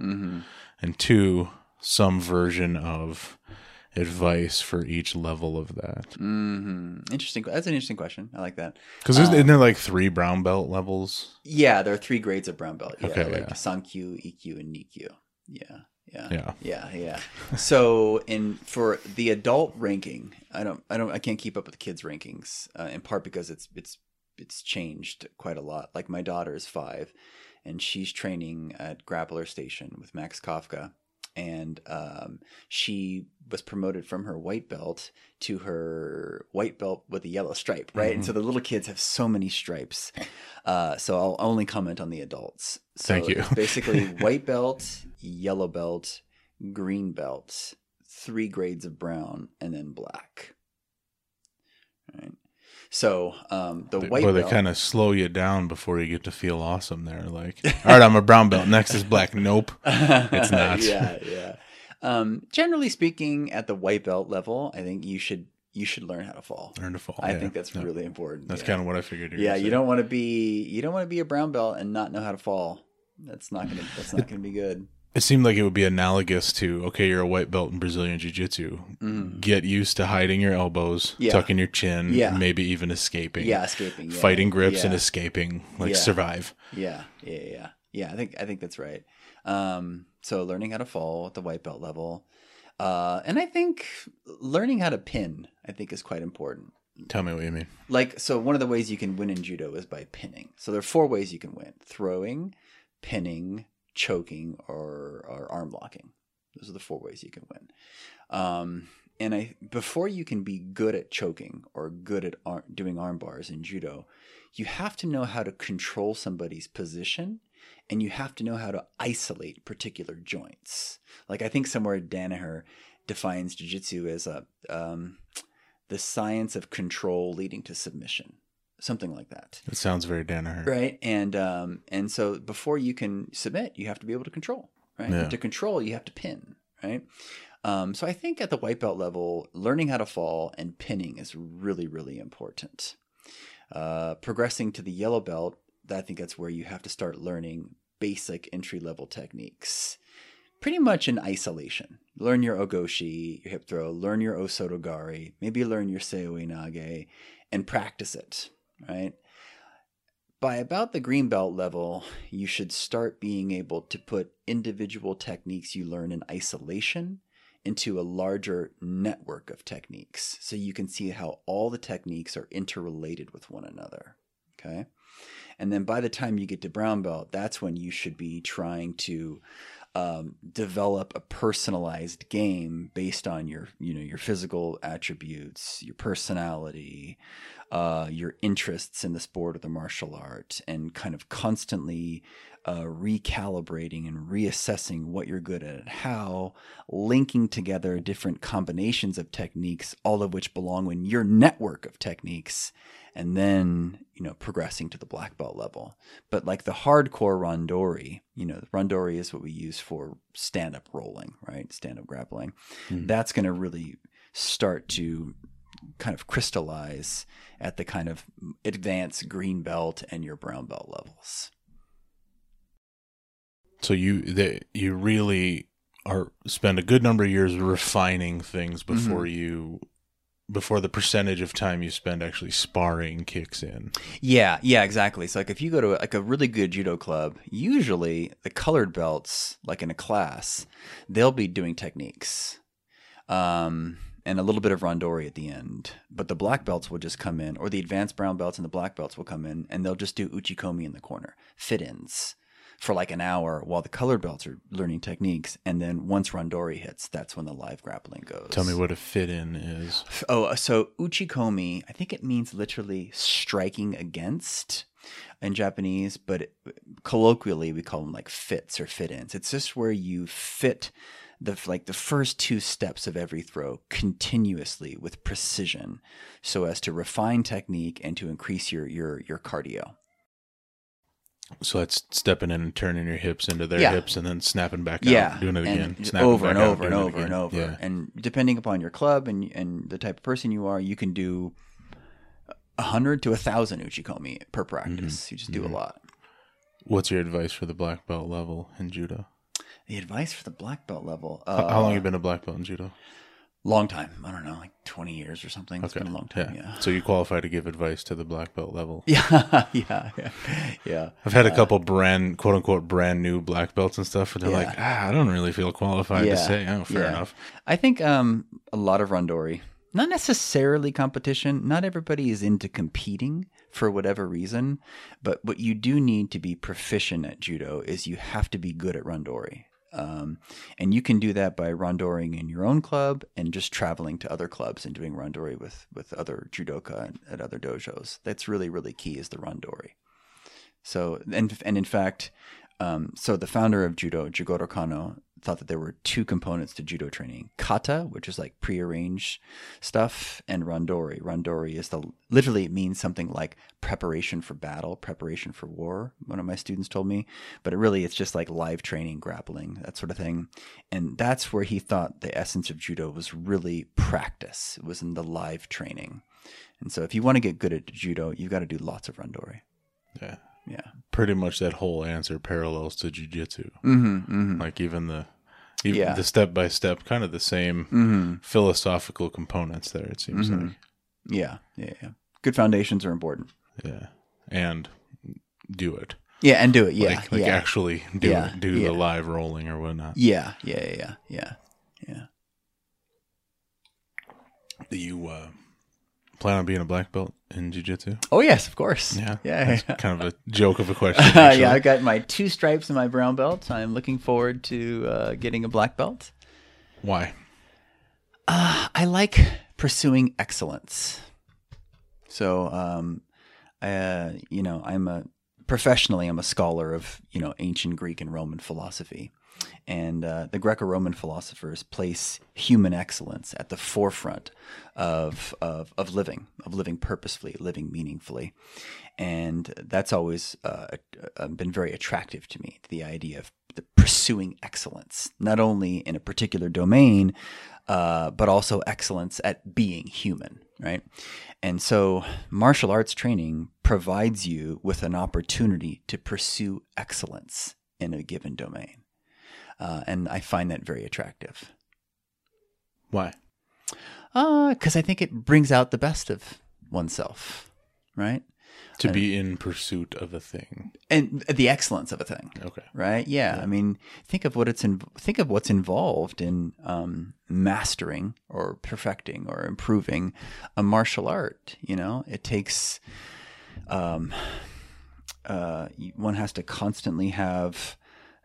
And two, some version of advice for each level of that. Mhm. Interesting. That's an interesting question. I like that. Because Uh, isn't there like three brown belt levels? Yeah, there are three grades of brown belt. Yeah, Okay, like yeah. Sankyu, Ikkyu, and Nikyu. Yeah, yeah, Yeah. yeah, yeah. (laughs) so, in for the adult ranking, I don't, I don't, I can't keep up with the kids' rankings. Uh, in part because it's it's it's changed quite a lot. Like my daughter is five, and she's training at Grappler Station with Max Kafka, and um, she was promoted from her white belt to her white belt with a yellow stripe, right? And so the little kids have so many stripes. Uh, so I'll only comment on the adults. So Thank you. basically (laughs) white belt, yellow belt, green belt, three grades of brown, and then black. Right. So um, the white Where they kind of slow you down before you get to feel awesome there. Like, all right, I'm a brown belt. Next is black. Nope. It's (laughs) not. yeah, yeah. Um, generally speaking, at the white belt level, I think you should you should learn how to fall. Learn to fall. I Yeah. think that's Yeah. really important. That's yeah. kind of what I figured. yeah. You don't want to be you don't want to be a brown belt and not know how to fall. That's not gonna that's not gonna be good. It seemed like it would be analogous to okay, you're a white belt in Brazilian Jiu Jitsu. Mm. Get used to hiding your elbows, Yeah. tucking your chin, Yeah. maybe even escaping. Yeah, escaping, yeah. Fighting grips and escaping, like survive. Yeah, yeah, yeah, yeah. I think I think that's right. Um, so learning how to fall at the white belt level, uh, and I think learning how to pin, I think, is quite important. Tell me what you mean. Like, so one of the ways you can win in judo is by pinning. So there are four ways you can win: throwing, pinning, choking, or, or arm locking. Those are the four ways you can win. Um, and I before you can be good at choking or good at ar- doing arm bars in judo, you have to know how to control somebody's position, and you have to know how to isolate particular joints. Like I think somewhere Danaher defines jujitsu as a um, the science of control leading to submission, something like that. It sounds very Danaher. right? And um and so before you can submit you have to be able to control right? Yeah. To control you have to pin right? Um so i think at the white belt level learning how to fall and pinning is really really important. Uh progressing to the yellow belt i think that's where you have to start learning basic entry level techniques. Pretty much in isolation. Learn your ogoshi your hip throw learn your osotogari maybe learn your seoi nage and practice it right by about the green belt level, you should start being able to put individual techniques you learn in isolation into a larger network of techniques. So you can see how all the techniques are interrelated with one another. Okay. And then by the time you get to brown belt, that's when you should be trying to um, develop a personalized game based on your, you know, your physical attributes, your personality, uh, your interests in the sport or the martial art, and kind of constantly uh, recalibrating and reassessing what you're good at and how, linking together different combinations of techniques, all of which belong in your network of techniques, and then you know progressing to the black belt level. But like the hardcore randori, you know, randori is what we use for stand up rolling, right? Stand up grappling. Mhm. That's going to really start to kind of crystallize at the kind of advanced green belt and your brown belt levels. So you that you really are spend a good number of years refining things before you before the percentage of time you spend actually sparring kicks in. Yeah, yeah, exactly. So like if you go to like a really good judo club, usually the colored belts, like in a class, they'll be doing techniques. Um and a little bit of randori at the end. But the black belts will just come in, or the advanced brown belts and the black belts will come in and they'll just do uchikomi in the corner, fit ins for like an hour while the colored belts are learning techniques. And then once randori hits, that's when the live grappling goes. Tell me what a fit in is. Oh, uh, so uchikomi, I think it means literally striking against in Japanese, but it, colloquially we call them like fits or fit-ins. It's just where you fit the like the first two steps of every throw continuously with precision so as to refine technique and to increase your your your cardio. So that's stepping in and turning your hips into their Yeah. hips and then snapping back yeah, out, doing it and again, snapping over back and out, over and doing it over and over. Yeah. And depending upon your club and and the type of person you are, you can do a hundred to a thousand uchikomi per practice. You just do Mhm. a lot. What's your advice for the black belt level in judo? The advice for the black belt level. How- Uh, How long have you been a black belt in judo? Long time. I don't know, like twenty years or something. It's been a long time. Yeah. So you qualify to give advice to the black belt level. Yeah. (laughs) Yeah. Yeah. Yeah. I've had a couple brand, quote unquote, brand new black belts and stuff, and they're Yeah. like, ah, I don't really feel qualified Yeah. to say. Oh, fair Yeah. enough. I think um, a lot of randori, not necessarily competition. Not everybody is into competing for whatever reason, but what you do need to be proficient at judo is you have to be good at randori. Um, and you can do that by randoring in your own club and just traveling to other clubs and doing randori with, with other judoka at other dojos. That's really, really key is the randori. So, and, and in fact, um, so the founder of judo, Jigoro Kano, thought that there were two components to judo training: kata, which is like prearranged stuff, and randori. Randori is the literally it means something like preparation for battle, preparation for war. One of my students told me, but it really it's just like live training, grappling, that sort of thing. And that's where he thought the essence of judo was really practice. It was in the live training. And so, if you want to get good at judo, you've got to do lots of randori. Yeah. Pretty much that whole answer parallels to jujitsu. Mm-hmm. mm-hmm. Like even the, even Yeah. the step by step, kind of the same Mm-hmm. philosophical components there. It seems Mhm. like, Yeah, yeah, yeah. Good foundations are important. yeah, and do it. Yeah, and do it. Yeah, like, like yeah. actually do Yeah, it, do yeah. the live rolling or whatnot. yeah, yeah, yeah, yeah, yeah, yeah. Do you uh, plan on being a black belt in jujitsu? Oh yes, of course. Yeah, yeah, yeah. (laughs) kind of a joke of a question. (laughs) actually. yeah, I've got my two stripes and my brown belt. I'm looking forward to uh, getting a black belt. Why? Uh, I like pursuing excellence. So, um, uh, you know, I'm a professionally, I'm a scholar of you know ancient Greek and Roman philosophy, and uh, the Greco-Roman philosophers place human excellence at the forefront of, of of living, of living purposefully, living meaningfully, and that's always uh, been very attractive to me. The idea of the pursuing excellence, not only in a particular domain, uh, but also excellence at being human, right? And so, martial arts training provides you with an opportunity to pursue excellence in a given domain. Uh, and I find that very attractive Why? because I think it brings out the best of oneself, right? To be in pursuit of a thing. and the excellence of a thing. Okay. right? Yeah. I mean, think of what it's in, think of what's involved in um, mastering or perfecting or improving a martial art. You know, it takes um, uh, one has to constantly have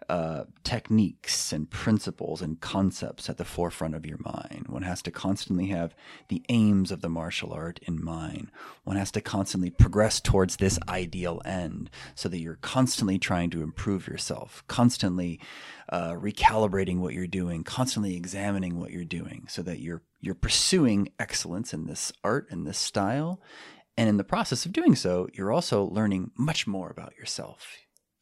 uh, techniques and principles and concepts at the forefront of your mind. One has to constantly have the aims of the martial art in mind. One has to constantly progress towards this ideal end so that you're constantly trying to improve yourself, constantly uh, recalibrating what you're doing, constantly examining what you're doing so that you're you're pursuing excellence in this art and this style. And in the process of doing so, you're also learning much more about yourself,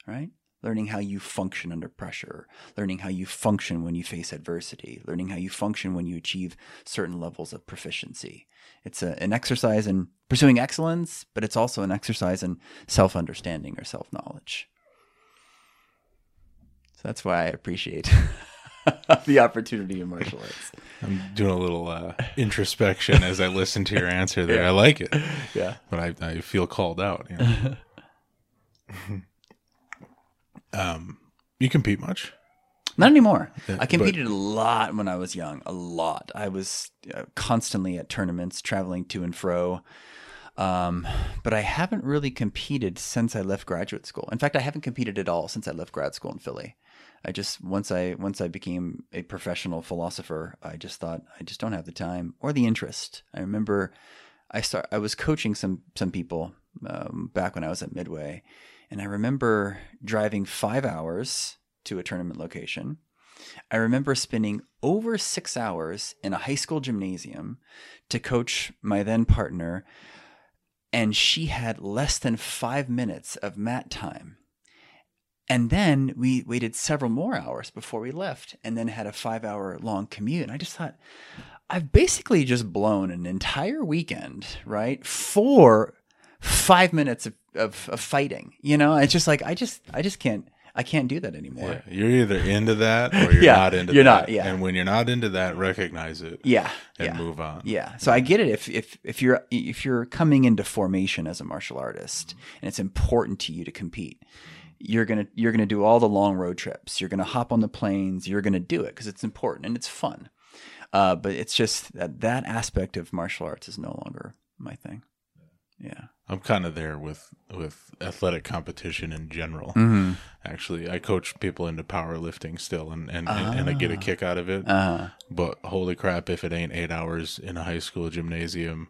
right? Learning how you function under pressure, learning how you function when you face adversity, learning how you function when you achieve certain levels of proficiency. It's a, an exercise in pursuing excellence, but it's also an exercise in self understanding or self knowledge. So that's why I appreciate (laughs) the opportunity in martial arts. I'm doing a little uh, introspection as I listen to your answer there. (laughs) I like it, Yeah. but I, I feel called out. You, (laughs) know? Um, you compete much? Not anymore. Yeah, I but- competed a lot when I was young. A lot. I was uh, constantly at tournaments, traveling to and fro. Um, but I haven't really competed since I left graduate school. In fact, I haven't competed at all since I left grad school in Philly. I just once I once I became a professional philosopher, I just thought I just don't have the time or the interest. I remember I start I was coaching some some people um, back when I was at Midway, and I remember driving five hours to a tournament location. I remember spending over six hours in a high school gymnasium to coach my then partner, and she had less than five minutes of mat time. And then we waited several more hours before we left, and then had a five hour long commute. And I just thought, I've basically just blown an entire weekend, right? For five minutes of, of, of fighting. You know, it's just like I just I just can't I can't do that anymore. Yeah, you're either into that (laughs) or you're Yeah, not into you're that. not, yeah. And when you're not into that, recognize it Yeah. and yeah. move on. Yeah. So I get it if if if you're if you're coming into formation as a martial artist and it's important to you to compete, you're going to you're going to do all the long road trips. You're going to hop on the planes, you're going to do it because it's important and it's fun. Uh, but it's just that that aspect of martial arts is no longer my thing. Yeah. I'm kind of there with with athletic competition in general. Mm-hmm. Actually, I coach people into powerlifting still, and and, and, and I get a kick out of it. Uh, But holy crap, if it ain't eight hours in a high school gymnasium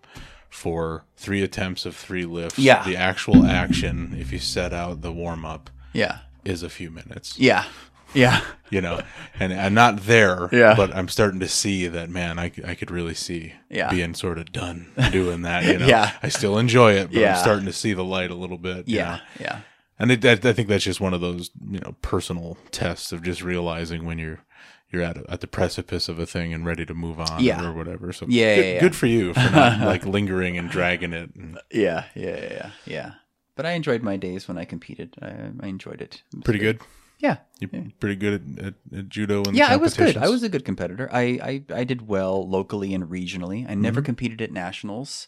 for three attempts of three lifts, Yeah. the actual action, if you set out the warm up, yeah. is a few minutes. Yeah. Yeah. You know, and I'm not there, Yeah. but I'm starting to see that, man, I, I could really see Yeah. being sort of done doing that. You know, (laughs) Yeah. I still enjoy it, but Yeah. I'm starting to see the light a little bit. Yeah. know? Yeah. And it, I, I think that's just one of those, you know, personal tests of just realizing when you're you're at at the precipice of a thing and ready to move on Yeah. or whatever. So Yeah, good, yeah, yeah. good for you for not like lingering and dragging it. And (laughs) Yeah. Yeah. Yeah. Yeah. But I enjoyed my days when I competed. I, I enjoyed it. Pretty good. Yeah. You're pretty good at, at, at judo and Yeah, I was good. I was a good competitor. I, I, I did well locally and regionally. I Mm-hmm. never competed at nationals,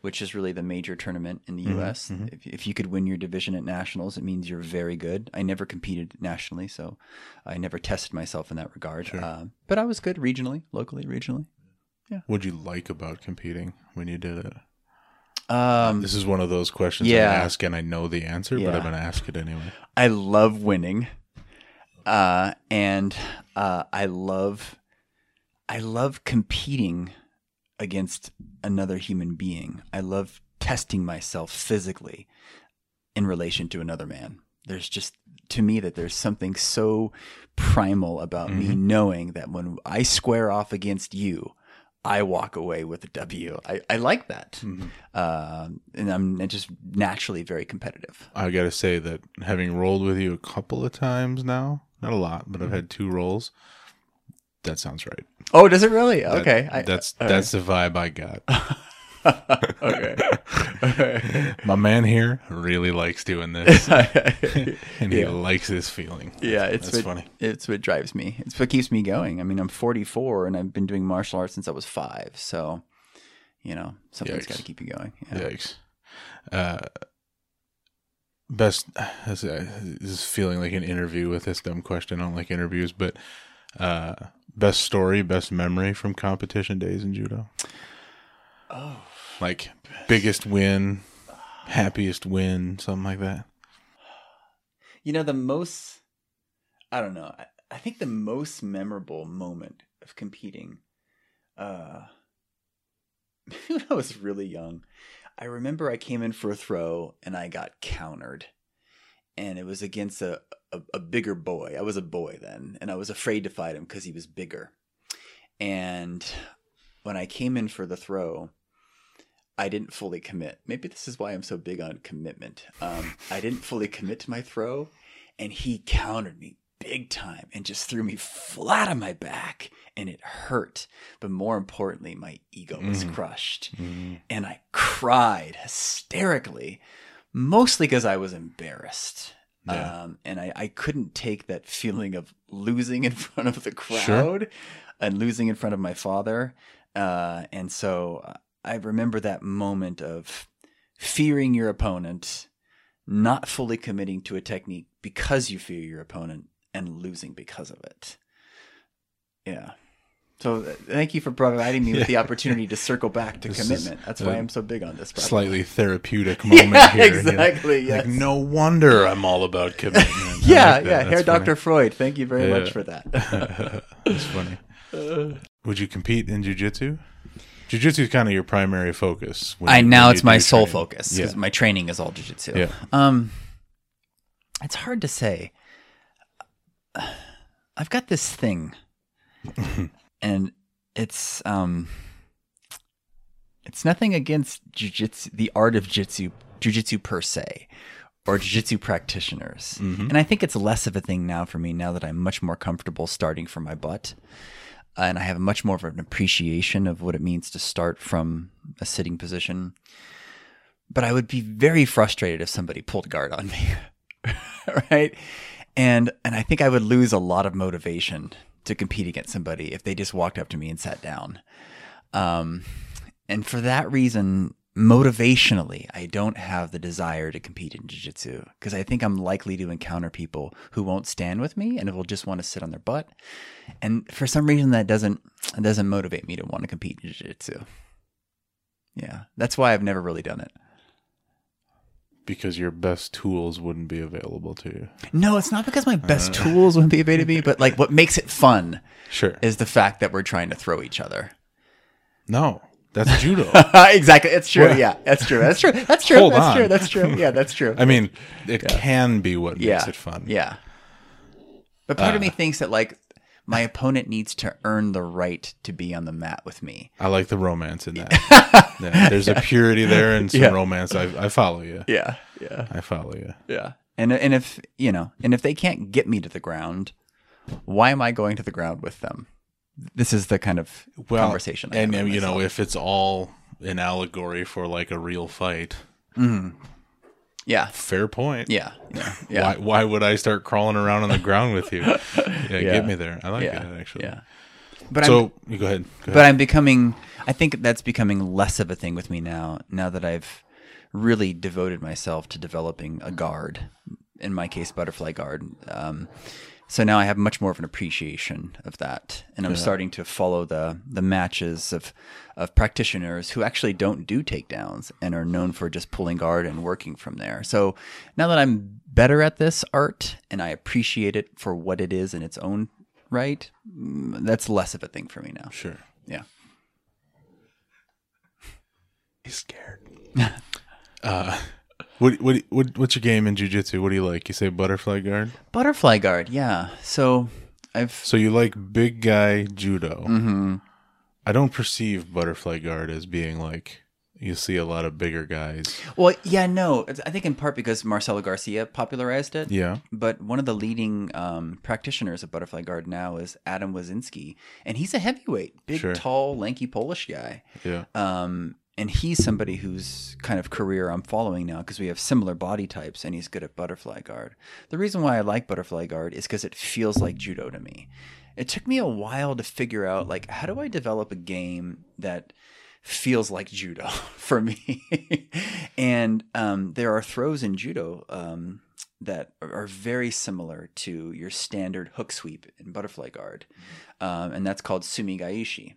which is really the major tournament in the Mm-hmm, U.S. If, if you could win your division at nationals, it means you're very good. I never competed nationally, so I never tested myself in that regard. Um, but I was good regionally, locally, regionally. Yeah. What'd you like about competing when you did it? Um, This is one of those questions Yeah. I ask and I know the answer, but I'm going to ask it anyway. I love winning, uh, and uh, I love, I love competing against another human being. I love testing myself physically in relation to another man. There's just to me that there's something so primal about me knowing that when I square off against you, I walk away with a W. I, I like that, um, and I'm just naturally very competitive. I got to say that having rolled with you a couple of times now, not a lot, but I've Mm-hmm. had two rolls. That sounds right. Oh, does it really? That- okay, I- that's that's the vibe I got. (laughs) okay. okay. (laughs) My man here really likes doing (laughs) this, and he Yeah. likes this feeling. yeah, it's that's what, funny. It's what drives me. It's what keeps me going. I mean, I'm 44 and I've been doing martial arts since I was five. So, you know, something's got to keep you going. Yeah. Yikes. Uh, best this is feeling like an interview with this dumb question. I don't like interviews, but uh, best story, best memory from competition days in judo. Oh, Like biggest win, happiest win, something like that. you know the most. I don't know. I, I think the most memorable moment of competing. Uh, (laughs) when I was really young, I remember I came in for a throw and I got countered, and it was against a a, a bigger boy. I was a boy then, and I was afraid to fight him because he was bigger. And when I came in for the throw, I didn't fully commit. Maybe this is why I'm so big on commitment. Um, I didn't fully commit to my throw, and he countered me big time and just threw me flat on my back, and it hurt. But more importantly, my ego was Mhm. crushed, Mm, and I cried hysterically, mostly because I was embarrassed. Yeah. Um, and I, I couldn't take that feeling of losing in (laughs) front of the crowd and losing in front of my father. Uh, and so uh, I remember that moment of fearing your opponent, not fully committing to a technique because you fear your opponent, and losing because of it. Yeah. So uh, thank you for providing me with the opportunity to circle back to This commitment. That's why uh, I'm so big on this. probably. Slightly (laughs) therapeutic moment Yeah, here. you know? exactly. Yes. Like no wonder I'm all about commitment. (laughs) Yeah, like yeah. Hair. Dr. Freud. Thank you very Yeah. much for that. (laughs) That's funny. Would you compete in jujitsu? Jujitsu is kind of your primary focus. when I you- now it's my sole training. focus because my training is all jujitsu. Yeah. Um, it's hard to say. (sighs) I've got this thing, (laughs) and it's um, it's nothing against jujitsu, the art of jitsu, jujitsu per se, or jujitsu practitioners. Mhm. And I think it's less of a thing now for me now that I'm much more comfortable starting from my butt. And I have much more of an appreciation of what it means to start from a sitting position. But I would be very frustrated if somebody pulled guard on me. (laughs) right? And and I think I would lose a lot of motivation to compete against somebody if they just walked up to me and sat down. Um, and for that reason, motivationally, I don't have the desire to compete in jiu-jitsu because I think I'm likely to encounter people who won't stand with me and will just want to sit on their butt. And for some reason, that doesn't doesn't motivate me to want to compete in jiu-jitsu. Yeah, that's why I've never really done it. Because your best tools wouldn't be available to you. No, it's not because my best tools wouldn't be available to me, but like what makes it fun Sure. is the fact that we're trying to throw each other. No, that's (laughs) judo. exactly. It's true. Well- yeah, that's true. That's true. That's true. Hold that's on. true. That's true. Yeah, that's true. I mean, it can be what makes yeah. it fun. Yeah. But part of Uh. me thinks that like my opponent needs to earn the right to be on the mat with me. I like the romance in that. (laughs) Yeah, there's a purity there and some Yeah. romance. I, I follow you. Yeah. Yeah. I follow you. Yeah. And and if you know, and if they can't get me to the ground, why am I going to the ground with them? This is the kind of Well, conversation. I and have you know, if it's all an allegory for like a real fight, mm-hmm. Yeah, fair point. yeah, yeah, yeah. (laughs) Why, why would I start crawling around on the ground with you? Yeah, (laughs) Yeah. get me there. I like yeah, that actually. yeah. But I'm, So you go ahead. Go ahead. but I'm becoming. I think that's becoming less of a thing with me now. Now that I've really devoted myself to developing a guard, in my case, butterfly guard. Um, so now I have much more of an appreciation of that, and I'm starting to follow the the matches of of practitioners who actually don't do takedowns and are known for just pulling guard and working from there. So now that I'm better at this art and I appreciate it for what it is in its own right, mm, that's less of a thing for me now. sure. Yeah. He's scared. (laughs) uh, what, what what what's your game in jujitsu? What do you like? You say butterfly guard. Butterfly guard, yeah. So I've So you like big guy judo. mhm. I don't perceive butterfly guard as being like you see a lot of bigger guys. well, yeah, no. I think in part because Marcelo Garcia popularized it. Yeah. But one of the leading um, practitioners of butterfly guard now is Adam Wardzinski, and he's a heavyweight, big, Sure. tall, lanky Polish guy. Yeah. Um, and he's somebody whose kind of career I'm following now because we have similar body types, and he's good at butterfly guard. The reason why I like butterfly guard is because it feels like judo to me. It took me a while to figure out like how do I develop a game that feels like judo (laughs) for me. and um, there are throws in judo um, that are very similar to your standard hook sweep in butterfly guard, um, and that's called sumigaeshi.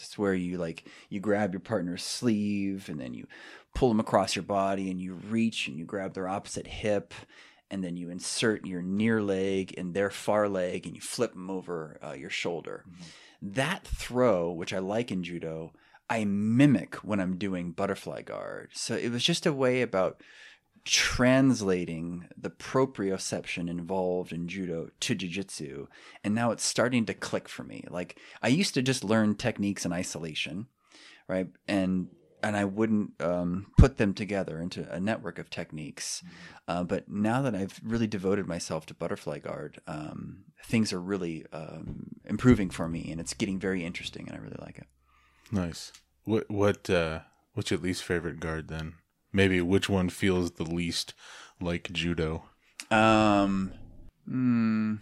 It's where you like you grab your partner's sleeve and then you pull them across your body and you reach and you grab their opposite hip and then you insert your near leg in their far leg and you flip them over uh, your shoulder. Mm-hmm. That throw, which I like in judo, I mimic when I'm doing butterfly guard. So it was just a way about translating the proprioception involved in judo to jiu-jitsu and now it's starting to click for me. Like i used to just learn techniques in isolation right? And and i wouldn't um, put them together into a network of techniques. Uh, but now that i've really devoted myself to butterfly guard um, things are really um, improving for me and it's getting very interesting and i really like it. Nice. What what uh what's your least favorite guard then maybe which one feels the least like judo? Um, hmm,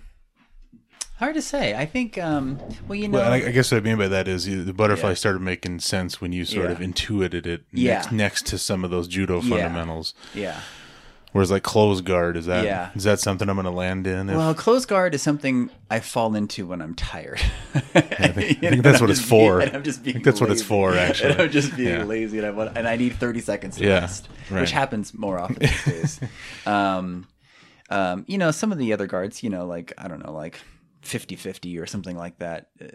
hard to say. I think, um, well, you know, well, I, I, guess what I mean by that is the butterfly yeah. started making sense when you sort yeah. of intuited it yeah. next, next to some of those judo fundamentals. Yeah. Whereas like closed guard is that yeah. is that something I'm going to land in? If... Well, closed guard is something I fall into when I'm tired. (laughs) I think, I think that's what it's for. Being, (laughs) I'm just being I think that's lazy. what it's for actually. And I'm just being yeah. lazy and I want and I need 30 seconds to yeah, rest, right. which happens more often (laughs) these days. um, um, you know, some of the other guards, you know, like I don't know, like 50-50 or something like that. Uh,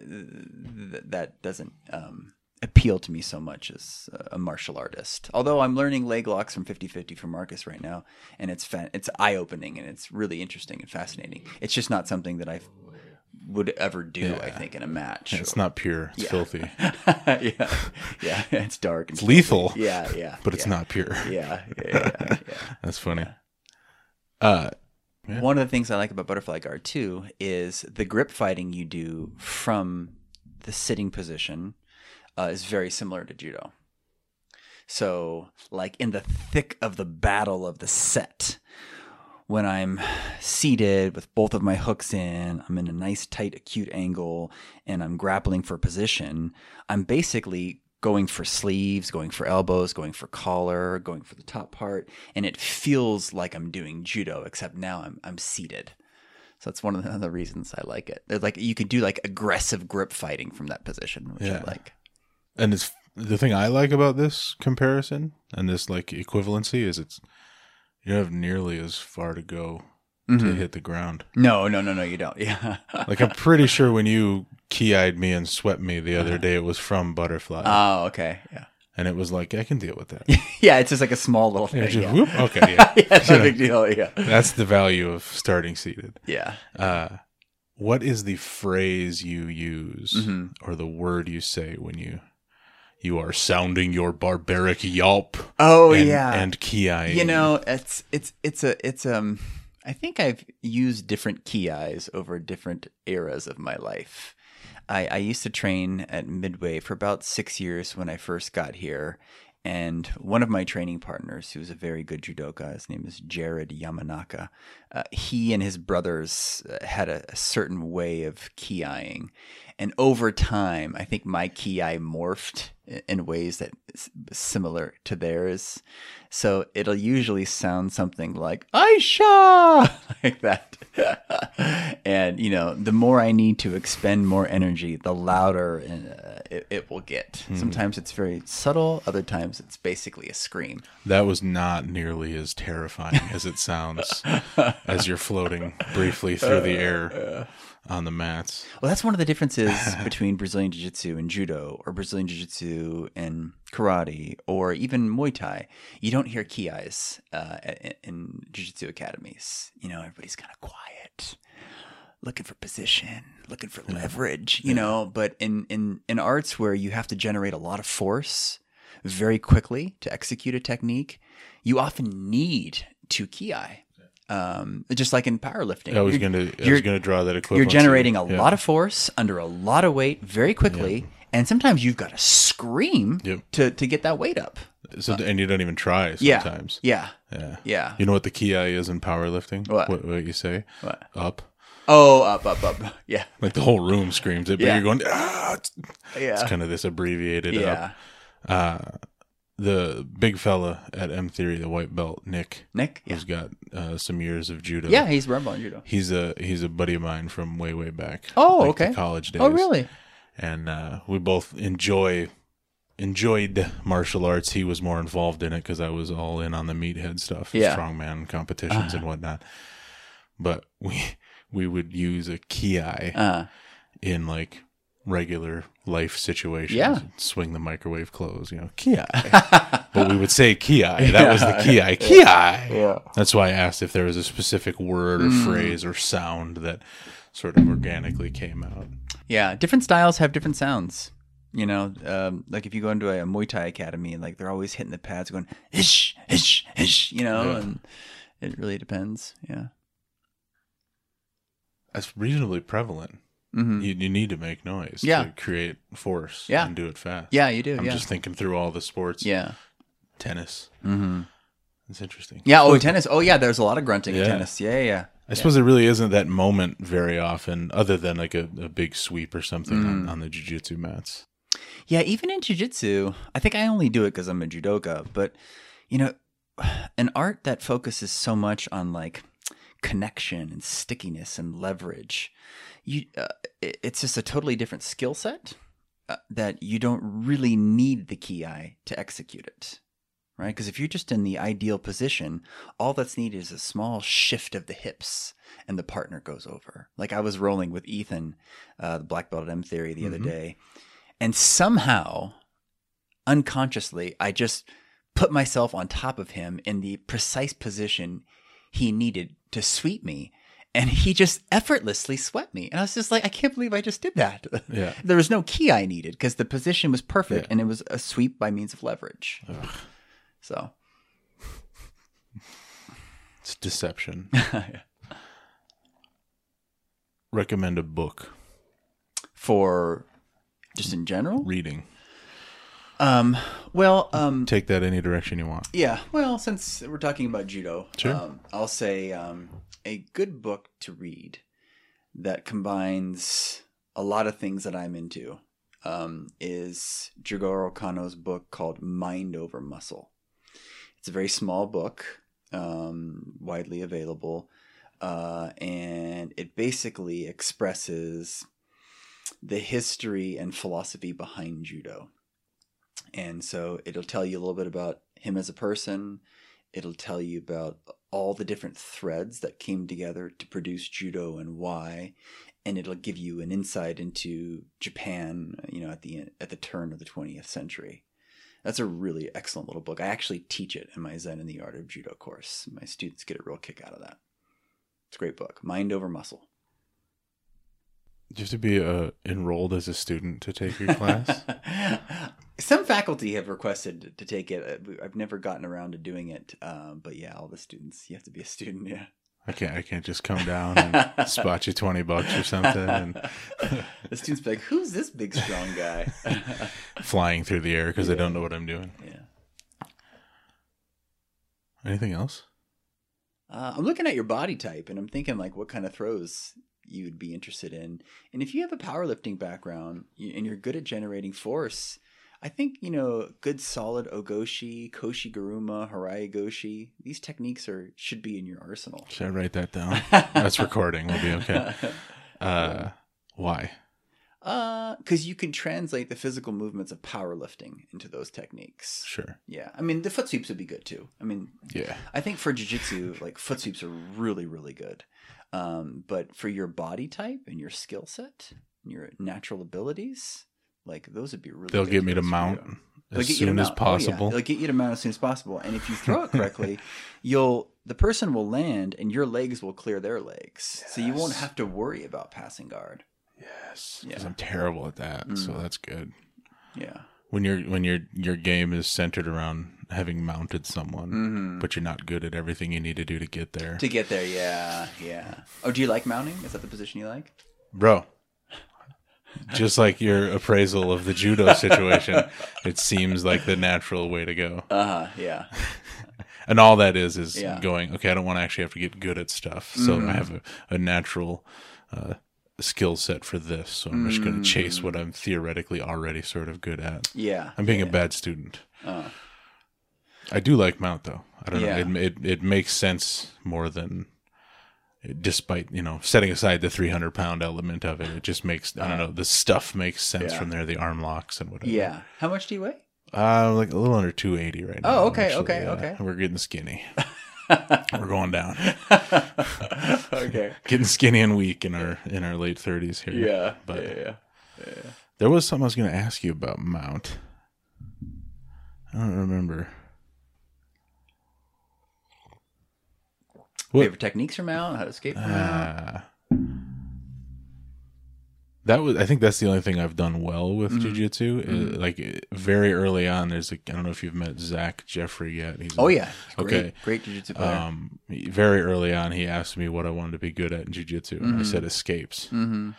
that doesn't um, appeal to me so much as a martial artist. Although I'm learning leg locks from 50-50 from Marcus right now, and it's fa- it's eye opening and it's really interesting and fascinating. It's just not something that I would ever do. Yeah. I think in a match. Yeah, it's not pure. It's yeah. filthy. (laughs) yeah, yeah. (laughs) It's dark. it's lethal. Yeah, yeah. But it's not pure. Yeah, yeah, (laughs) yeah. That's funny. Uh. One of the things I like about butterfly guard too is the grip fighting you do from the sitting position uh, is very similar to judo. So, like in the thick of the battle of the set, when I'm seated with both of my hooks in, I'm in a nice tight acute angle, and I'm grappling for position, I'm basically going for sleeves, going for elbows, going for collar, going for the top part, and it feels like I'm doing judo, except now I'm I'm seated. So that's one of the, the reasons I like it. It's like you could do like aggressive grip fighting from that position, which yeah. I like and it's the thing I like about this comparison and this like equivalency is it's you don't have nearly as far to go mm-hmm. to hit the ground. No, no, no, no, you don't. (laughs) Yeah. like I'm pretty (laughs) sure when you key-eyed me and swept me the other uh-huh. day, it was from Butterfly. Oh, okay, yeah. And it was like I can deal with that. (laughs) yeah, it's just like a small little thing. Yeah, just, yeah. Okay, yeah, yeah no big deal. Yeah, that's the value of starting seated. Yeah. Uh, what is the phrase you use mm-hmm. or the word you say when you you are sounding your barbaric yelp. Oh and, yeah, and kiai. You know, it's it's it's a it's um. I think I've used different kiais over different eras of my life. I, I used to train at Midway for about six years when I first got here, and one of my training partners, who's a very good judoka, his name is Jared Yamanaka, uh, he and his brothers uh, had a, a, certain way of kiaing. And over time, I think my kiai morphed in ways that similar to theirs. So it'll usually sound something like Aisha, (laughs) like that. (laughs) and you know, the more I need to expend more energy, the louder uh, it, it, will get. Mm. Sometimes it's very subtle. Other times it's basically a scream. That was not nearly as terrifying as it sounds (laughs) as you're floating briefly through the air on the mats. Well, that's one of the differences (laughs) between Brazilian Jiu Jitsu and Judo, or Brazilian Jiu Jitsu and Karate, or even Muay Thai. You don't hear kiais uh, in, in Jiu Jitsu academies. You know, everybody's kind of quiet, looking for position, looking for leverage. You yeah. know, but in in in arts where you have to generate a lot of force very quickly to execute a technique, you often need to kiai um, just like in powerlifting. I was going to I was going to draw that equivalent. You're generating a yeah. lot of force under a lot of weight very quickly, and sometimes you've got to scream yep. to to get that weight up. So, uh, and you don't even try sometimes. Yeah. Yeah. Yeah. Yeah. You know what the key is in powerlifting? What? What, what you say? What? Up. Oh, up, up, up. (laughs) Yeah. Like the whole room screams it, but yeah. you're going, ah. It's, yeah. It's kind of this abbreviated yeah. up. Uh, the big fella at M Theory, the white belt, Nick, Nick. Yeah. who's got uh, some years of judo. Yeah, he's red belt judo. He's a he's a buddy of mine from way way back. Oh, like okay. the college days. Oh, really? And uh, we both enjoy enjoyed martial arts. He was more involved in it because I was all in on the meathead stuff, Yeah. strongman competitions and whatnot. But we (laughs) we would use a ki Uh, in like regular life situations. Yeah. Swing the microwave close, you know, ki. (laughs) but we would say ki. That was the ki. Ki. yeah. That's why I asked if there was a specific word or Mm. phrase or sound that sort of organically came out. Yeah, different styles have different sounds. You know, um, like if you go into a, Muay Thai academy, like they're always hitting the pads, going ish, ish, ish. You know, Yeah. and it really depends. Yeah. That's reasonably prevalent. Hmm You, you need to make noise Yeah. to create force Yeah. and do it fast. Yeah, you do. I'm yeah. just thinking through all the sports. yeah. Tennis. Mm-hmm. It's interesting. Yeah. Oh, tennis. Oh, yeah. There's a lot of grunting in tennis. Yeah, yeah, yeah. I suppose it really isn't that moment very often, other than like a, a big sweep or something Mm. on, on the jiu-jitsu mats. Yeah, even in jujitsu, I think I only do it because I'm a judoka. But you know, (sighs) an art that focuses so much on like connection and stickiness and leverage, you uh, it- it's just a totally different skill set uh, that you don't really need the ki to execute it. Right? Because if you're just in the ideal position, all that's needed is a small shift of the hips and the partner goes over. Like I was rolling with Ethan, uh, the black belt at M Theory the other Mhm. day, and somehow, unconsciously, I just put myself on top of him in the precise position he needed to sweep me. And he just effortlessly swept me. And I was just like, I can't believe I just did that. Yeah. (laughs) there was no kiai needed because the position was perfect Yeah. and it was a sweep by means of leverage. Ugh, So, it's deception. (laughs) Recommend a book. for just in general, Reading. Um, well, um, Take that any direction you want. Yeah, well, since we're talking about judo, Sure. um, I'll say um, a good book to read that combines a lot of things that I'm into um, is Jigoro Kano's book called Mind Over Muscle. It's a very small book, um, widely available, uh, and it basically expresses the history and philosophy behind judo. And so it'll tell you a little bit about him as a person. It'll tell you about all the different threads that came together to produce judo and why. And it'll give you an insight into Japan, you know, at the at the turn of the 20th century. That's a really excellent little book. I actually teach it in my Zen and the Art of Judo course. My students get a real kick out of that. It's a great book. Mind over muscle. Do you have to be uh, enrolled as a student to take your class? (laughs) Some faculty have requested to take it. I've never gotten around to doing it, um, but yeah, all the students. You have to be a student. Yeah. I can't. I can't just come down and spot you twenty bucks or something and (laughs) the students be like, "Who's this big strong guy?" (laughs) flying through the air because I Yeah. don't know what I'm doing. yeah. Anything else? Uh, I'm looking at your body type, and I'm thinking like, what kind of throws you would be interested in. And if you have a powerlifting background and you're good at generating force, I think you know good solid ogoshi, koshi guruma, harai goshi. These techniques are should be in your arsenal. Should I write that down? (laughs) That's recording. We'll be okay. (laughs) Uh, why? Uh, because you can translate the physical movements of powerlifting into those techniques. Sure. Yeah, I mean the foot sweeps would be good too. I mean, Yeah. I think for jujitsu, like foot sweeps are really, really good. Um, but for your body type and your skill set and your natural abilities, like those would be really. They'll get me to mount. They'll as soon as mount. Oh, yeah. possible. They'll get you to mount as soon as possible, and if you throw it correctly, (laughs) you'll the person will land, and your legs will clear their legs, so you won't have to worry about passing guard. Yes. Because Yeah. I'm terrible at that. So Mm. that's good. Yeah. When your when your your game is centered around having mounted someone, Mm-hmm. but you're not good at everything you need to do to get there, To get there, yeah, yeah. Oh, do you like mounting? Is that the position you like? bro. Just like your appraisal of the judo (laughs) situation, it seems like the natural way to go. Uh huh. Yeah. (laughs) And all that is is Yeah. going. Okay, I don't want to actually have to get good at stuff, so Mhm. I have a, a natural uh, skill set for this, so I'm just going to chase what I'm theoretically already sort of good at. Yeah. I'm being a bad student. Uh, I do like mount though. I don't Yeah. know. It, it it makes sense more than, despite you know setting aside the 300 pound element of it. It just makes I don't know. The stuff makes sense. Yeah. from there. The arm locks and whatever. yeah. How much do you weigh? Uh, like a little under 280 right now. Oh, okay, okay, okay. We're getting skinny. (laughs) We're going down. (laughs) okay. (laughs) Getting skinny and weak in our in our late 30s here. Yeah. But- yeah, yeah. There was something I was going to ask you about mount. I don't remember. What- Favorite techniques from mount? How to escape from? Uh, that was I think that's the only thing I've done well with Mm-hmm. jujitsu. Uh, Like uh, very early on, there's like I don't know if you've met Zach Jeffrey yet. He's Oh yeah. Great, Okay. Great jiu-jitsu player. Um, very early on, he asked me what I wanted to be good at in jujitsu, and I said escapes, mm-hmm.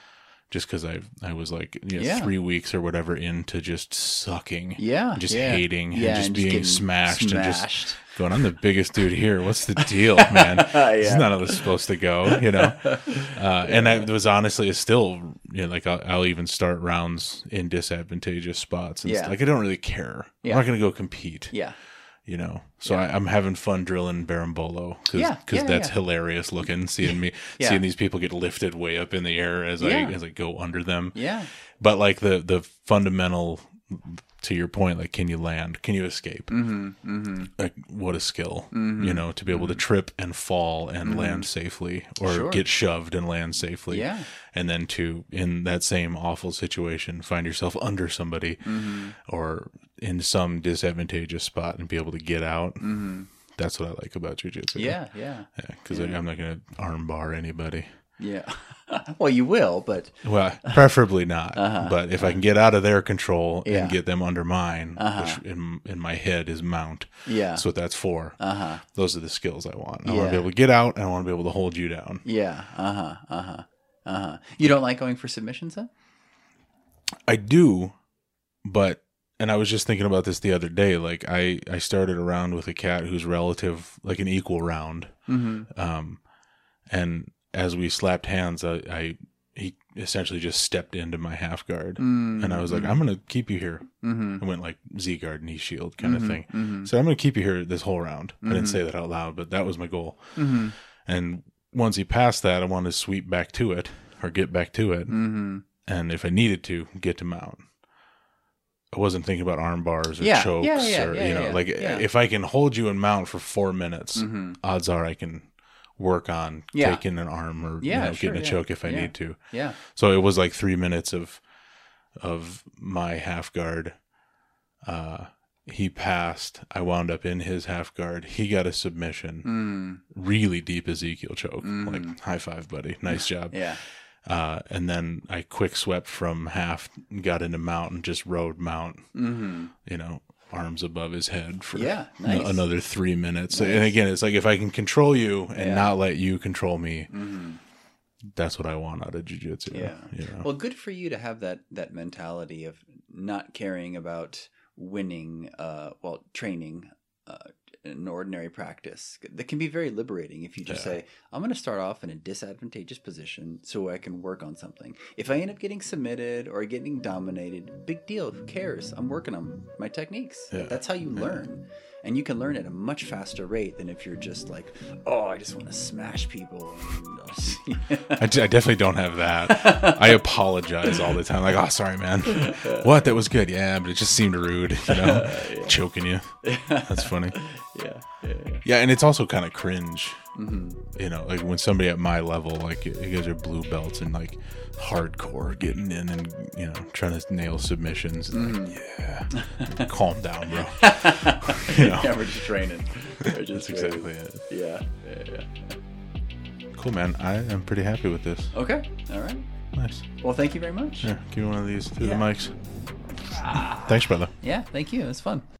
Just because I I was like you know, Yeah. three weeks or whatever into just sucking, Yeah. just yeah. hating, yeah, and just being getting smashed, and just going, I'm the biggest dude here. What's the (laughs) deal, man? This is not how this is supposed to go, you know? (laughs) Uh, and I was honestly still, you know, like I'll, I'll even start rounds in disadvantageous spots. And Yeah. like I don't really care. Yeah. I'm not going to go compete, Yeah. You know? So I, I'm having fun drilling Berimbolo because Yeah, yeah, that's yeah. hilarious looking, seeing me, (laughs) Yeah. seeing these people get lifted way up in the air as Yeah. I, as I go under them. Yeah. But like the, the fundamental, to your point, like, can you land? Can you escape? Mm-hmm. Mm-hmm. like what a skill you know to be able to trip and fall and land safely or Sure. get shoved and land safely Yeah. and then to in that same awful situation find yourself under somebody Mm-hmm. or in some disadvantageous spot and be able to get out that's what i like about jiu-jitsu Mm-hmm. Yeah. Yeah. because i'm not going to armbar anybody Yeah. (laughs) well, you will, but well preferably not but if i can get out of their control Uh-huh. Yeah. and get them under mine Uh-huh. which in, in my head is mount yeah. that's what that's for Uh huh. those are the skills I want. I want to be able to get out and I want to be able to hold you down. Yeah. Uh huh. Uh huh. Uh huh. You don't like going for submissions, huh? I do, but and I was just thinking about this the other day. Like I I started around with a cat who's relative like an equal round. Mm-hmm. Um and as we slapped hands, I, I he essentially just stepped into my half guard. And I was like, I'm gonna keep you here. Mm-hmm. I went like Z guard, knee shield kind of thing. Mm-hmm. So I'm gonna keep you here this whole round. I didn't say that out loud, but that was my goal. Mm-hmm. And once he passed that, I wanted to sweep back to it or get back to it. Mm-hmm. And if I needed to, get to mount. I wasn't thinking about arm bars or Yeah, chokes yeah, yeah, or, you know, like if I can hold you in mount for four minutes, Mm-hmm. odds are I can work on taking an arm or you know, sure, getting a choke if I need to. Yeah. So it was like three minutes of of my half guard. Uh, he passed. I wound up in his half guard. He got a submission. Mm. Really deep Ezekiel choke. Mhm. Like high five, buddy. Nice job. Yeah. Uh, and then I quick swept from half, got into mount, and just rode mount. Mm-hmm. You know, arms above his head for Yeah, n- another three minutes. Nice. And again, it's like if I can control you and Yeah. not let you control me, Mm-hmm. that's what I want out of jujitsu. Yeah. You know? Well, good for you to have that that mentality of not caring about winning. Uh, well, training. Uh, an ordinary practice that can be very liberating if you just Yeah. say i'm going to start off in a disadvantageous position so i can work on something. If i end up getting submitted or getting dominated big deal who cares? I'm working on my techniques. Yeah. that's how you learn and you can learn at a much faster rate than if you're just like oh i just want to smash people and, uh, (laughs) I, d- I definitely don't have that. (laughs) I apologize all the time. Like, oh, sorry, man. What? That was good. Yeah, but it just seemed rude. You know, (laughs) choking you. That's funny. yeah, yeah, yeah. Yeah, and it's also kind of cringe. Mm-hmm. You know, like when somebody at my level, like you guys are blue belts and like hardcore getting in and you know trying to nail submissions. And Mm-hmm. like, yeah, (laughs) calm down, bro. (laughs) You know. yeah, we're just training. We're (laughs) just That's exactly it. Yeah, yeah, yeah. Cool, man. I am pretty happy with this. Okay, all right. Nice. Well, thank you very much. Here, give me one of these through Yeah. the mics. Thanks, brother. Yeah, thank you. It was fun.